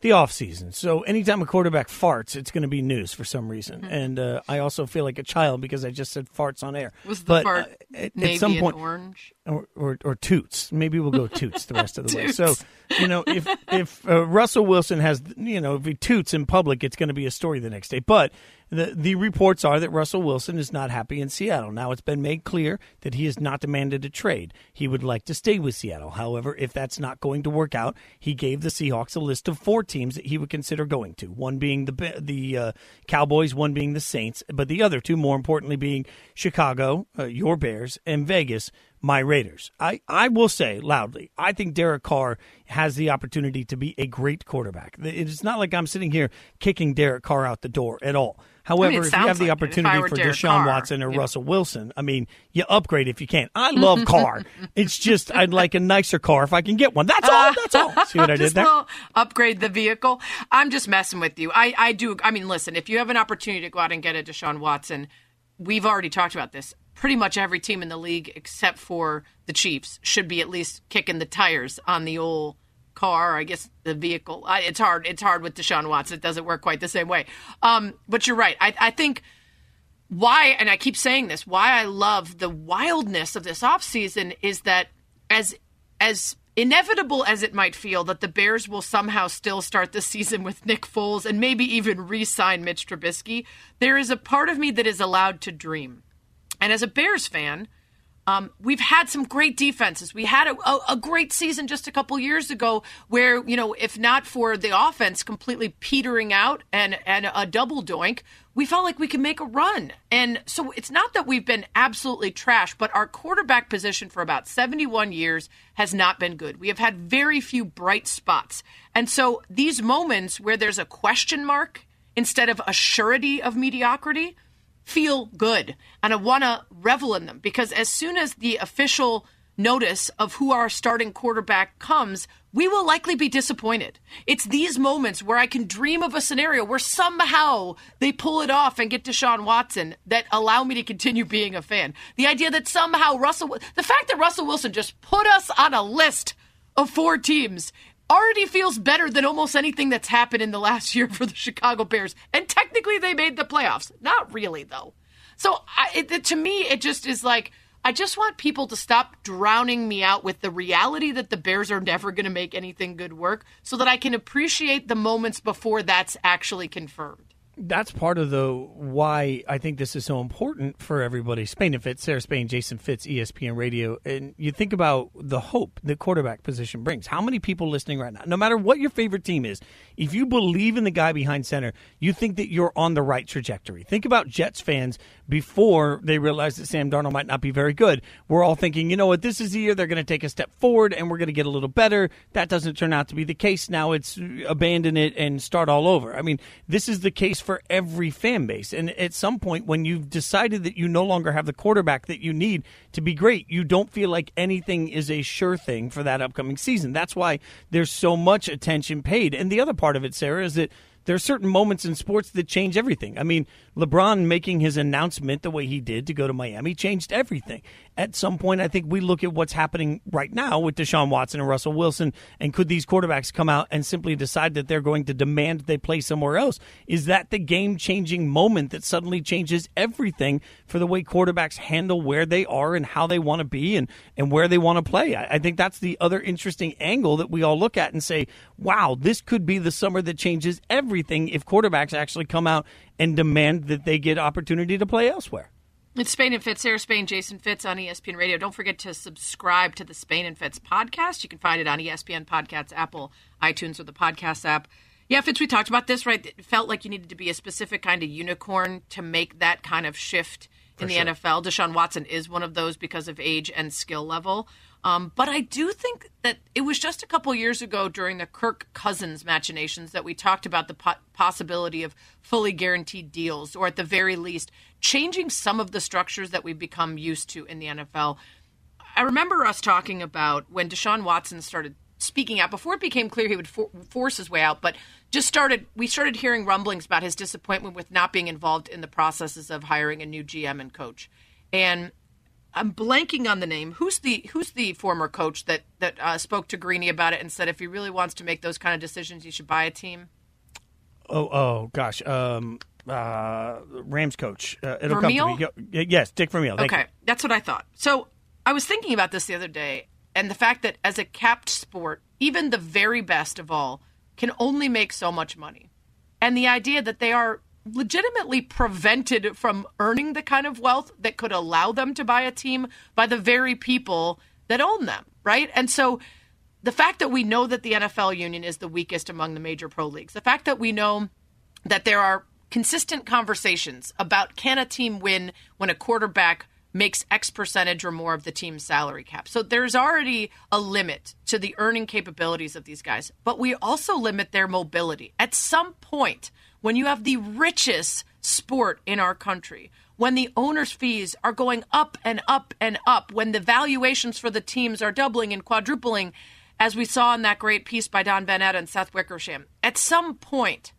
the offseason. So anytime a quarterback farts, it's going to be news for some reason. And uh, I also feel like a child because I just said farts on air. Was the but, fart uh, at, at some point, orange? or, or or toots. Maybe we'll go toots the rest of the way. So you know, if if uh, Russell Wilson has you know if he toots in public, it's going to be a story the next day. But the the reports are that Russell Wilson is not happy in Seattle. Now it's been made clear that he has not demanded a trade. He would like to stay with Seattle. However, if that's not going to work out, he gave the Seahawks a list of four teams that he would consider going to. One being the the uh, Cowboys, one being the Saints, but the other two, more importantly, being Chicago, uh, your Bears, and Vegas my Raiders. I, I will say loudly, I think Derek Carr has the opportunity to be a great quarterback. It's not like I'm sitting here kicking Derek Carr out the door at all. However, I mean, if you have the like I opportunity for Derek Deshaun Carr, Watson or know. Russell Wilson, I mean, you upgrade if you can. I love Carr. it's just I'd like a nicer car if I can get one. That's all. That's all. See what I did there? upgrade the vehicle. I'm just messing with you. I, I do. I mean, listen, if you have an opportunity to go out and get a Deshaun Watson, we've already talked about this. Pretty much every team in the league, except for the Chiefs, should be at least kicking the tires on the old car. I guess the vehicle. I, it's hard. It's hard with Deshaun Watson. It doesn't work quite the same way. Um, but you're right. I, I think why, and I keep saying this, why I love the wildness of this offseason is that as as inevitable as it might feel that the Bears will somehow still start the season with Nick Foles and maybe even re-sign Mitch Trubisky, there is a part of me that is allowed to dream. And as a Bears fan, um, we've had some great defenses. We had a, a, a, great season just a couple years ago where, you know, if not for the offense completely petering out and, and a double doink, we felt like we could make a run. And so it's not that we've been absolutely trash, but our quarterback position for about 71 years has not been good. We have had very few bright spots. And so these moments where there's a question mark instead of a surety of mediocrity – feel good and I want to revel in them because as soon as the official notice of who our starting quarterback comes, we will likely be disappointed. It's these moments where I can dream of a scenario where somehow they pull it off and get Deshaun Watson that allow me to continue being a fan. The idea that somehow Russell, the fact that Russell Wilson just put us on a list of four teams already feels better than almost anything that's happened in the last year for the Chicago Bears. And technically, they made the playoffs. Not really, though. So I, it, to me, it just is like I just want people to stop drowning me out with the reality that the Bears are never going to make anything good work, so that I can appreciate the moments before that's actually confirmed that's part of the why I think this is so important for everybody. Spain and Fitz, Sarah Spain, Jason Fitz, ESPN Radio, and you think about the hope the quarterback position brings. How many people listening right now, no matter what your favorite team is, if you believe in the guy behind center, you think that you're on the right trajectory. Think about Jets fans before they realized that Sam Darnold might not be very good. We're all thinking, you know what, this is the year they're going to take a step forward and we're going to get a little better. That doesn't turn out to be the case. Now it's abandon it and start all over. I mean, this is the case for every fan base. And at some point, when you've decided that you no longer have the quarterback that you need to be great, you don't feel like anything is a sure thing for that upcoming season. That's why there's so much attention paid. And the other part of it, Sarah, is that there are certain moments in sports that change everything. I mean, LeBron making his announcement the way he did to go to Miami changed everything. At some point, I think we look at what's happening right now with Deshaun Watson and Russell Wilson, and could these quarterbacks come out and simply decide that they're going to demand they play somewhere else? Is that the game changing moment that suddenly changes everything for the way quarterbacks handle where they are and how they want to be and, and where they want to play? I, I think that's the other interesting angle that we all look at and say, wow, this could be the summer that changes everything if quarterbacks actually come out and demand that they get opportunity to play elsewhere. It's Spain and Fitz, Sarah Spain, Jason Fitz on ESPN Radio. Don't forget to subscribe to the Spain and Fitz podcast. You can find it on ESPN Podcasts, Apple, iTunes, or the podcast app. Yeah, Fitz, we talked about this, right? It felt like you needed to be a specific kind of unicorn to make that kind of shift in For the sure. NFL. Deshaun Watson is one of those because of age and skill level. Um, but I do think that it was just a couple years ago during the Kirk Cousins machinations that we talked about the po- possibility of fully guaranteed deals, or at the very least, changing some of the structures that we've become used to in the NFL. I remember us talking about when Deshaun Watson started speaking out before it became clear he would for- force his way out, but just started we started hearing rumblings about his disappointment with not being involved in the processes of hiring a new GM and coach. And I'm blanking on the name. Who's the Who's the former coach that that uh, spoke to Greeny about it and said if he really wants to make those kind of decisions, he should buy a team? Oh, oh, gosh. Um, uh, Rams coach. Uh, it'll Vermeil? come to me. Yes, Dick Vermeil. Thank okay, you. that's what I thought. So I was thinking about this the other day, and the fact that as a capped sport, even the very best of all can only make so much money, and the idea that they are legitimately prevented from earning the kind of wealth that could allow them to buy a team by the very people that own them, right? And so the fact that we know that the NFL union is the weakest among the major pro leagues, the fact that we know that there are consistent conversations about can a team win when a quarterback makes X percentage or more of the team's salary cap. So there's already a limit to the earning capabilities of these guys, but we also limit their mobility. At some point, when you have the richest sport in our country, when the owner's fees are going up and up and up, when the valuations for the teams are doubling and quadrupling, as we saw in that great piece by Don Van Natta Seth Wickersham, at some point,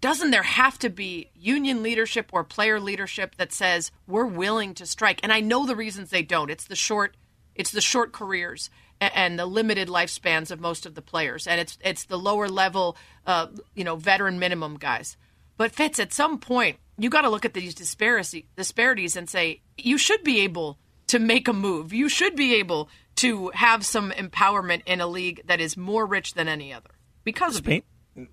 doesn't there have to be union leadership or player leadership that says we're willing to strike? And I know the reasons they don't. It's the short, it's the short careers and the limited lifespans of most of the players, and it's it's the lower level, uh, you know, veteran minimum guys. But Fitz, at some point, you got to look at these disparity, disparities and say you should be able to make a move. You should be able to have some empowerment in a league that is more rich than any other because Spain,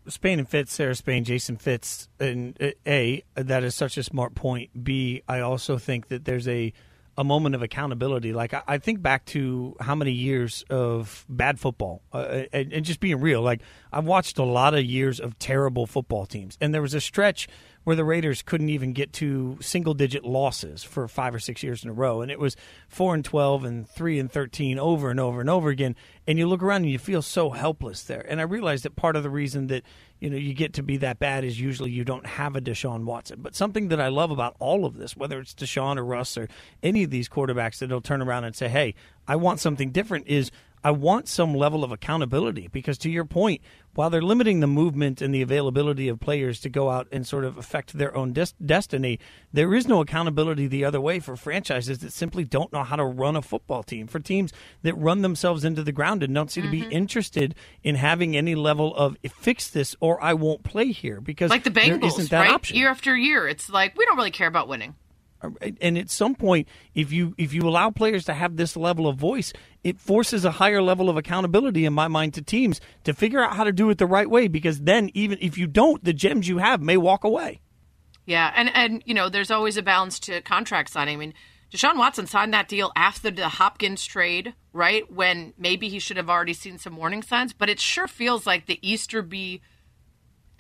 Spain and Fitz, Sarah Spain, Jason Fitz, and uh, a that is such a smart point. B, I also think that there's a a moment of accountability. Like I, I think back to how many years of bad football, uh, and, and just being real. Like I've watched a lot of years of terrible football teams, and there was a stretch where the Raiders couldn't even get to single digit losses for five or six years in a row. And it was four and 12 and three and 13 over and over and over again. And you look around and you feel so helpless there. And I realized that part of the reason that, you know, you get to be that bad is usually you don't have a Deshaun Watson. But something that I love about all of this, whether it's Deshaun or Russ or any of these quarterbacks that'll turn around and say, hey, I want something different is I want some level of accountability because, to your point, while they're limiting the movement and the availability of players to go out and sort of affect their own des- destiny, there is no accountability the other way for franchises that simply don't know how to run a football team, for teams that run themselves into the ground and don't seem mm-hmm. to be mm-hmm. interested in having any level of fix this or I won't play here because like the Bengals, right? Option. Year after year, it's like we don't really care about winning and at some point if you if you allow players to have this level of voice it forces a higher level of accountability in my mind to teams to figure out how to do it the right way because then even if you don't the gems you have may walk away yeah and and you know there's always a balance to contract signing i mean Deshaun Watson signed that deal after the Hopkins trade, right? When maybe he should have already seen some warning signs, but it sure feels like the Easter Easterby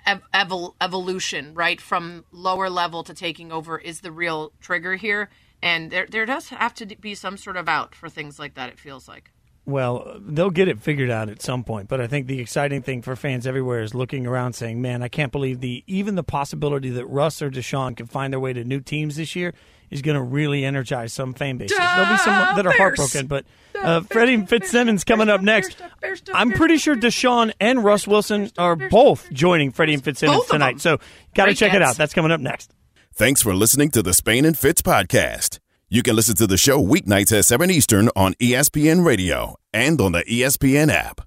evol- evolution, right, from lower level to taking over is the real trigger here. And there, there does have to be some sort of out for things like that. It feels like. Well, they'll get it figured out at some point, but I think the exciting thing for fans everywhere is looking around saying, "Man, I can't believe the even the possibility that Russ or Deshaun can find their way to new teams this year is going to really energize some fan bases. There'll be some that are heartbroken, but uh, Freddie and Fitzsimmons coming up next. I'm pretty sure Deshaun and Russ Wilson are both joining Freddie and Fitzsimmons tonight, so got to check it out. That's coming up next. Thanks for listening to the Spain and Fitz podcast. You can listen to the show weeknights at 7 Eastern on ESPN Radio and on the ESPN app.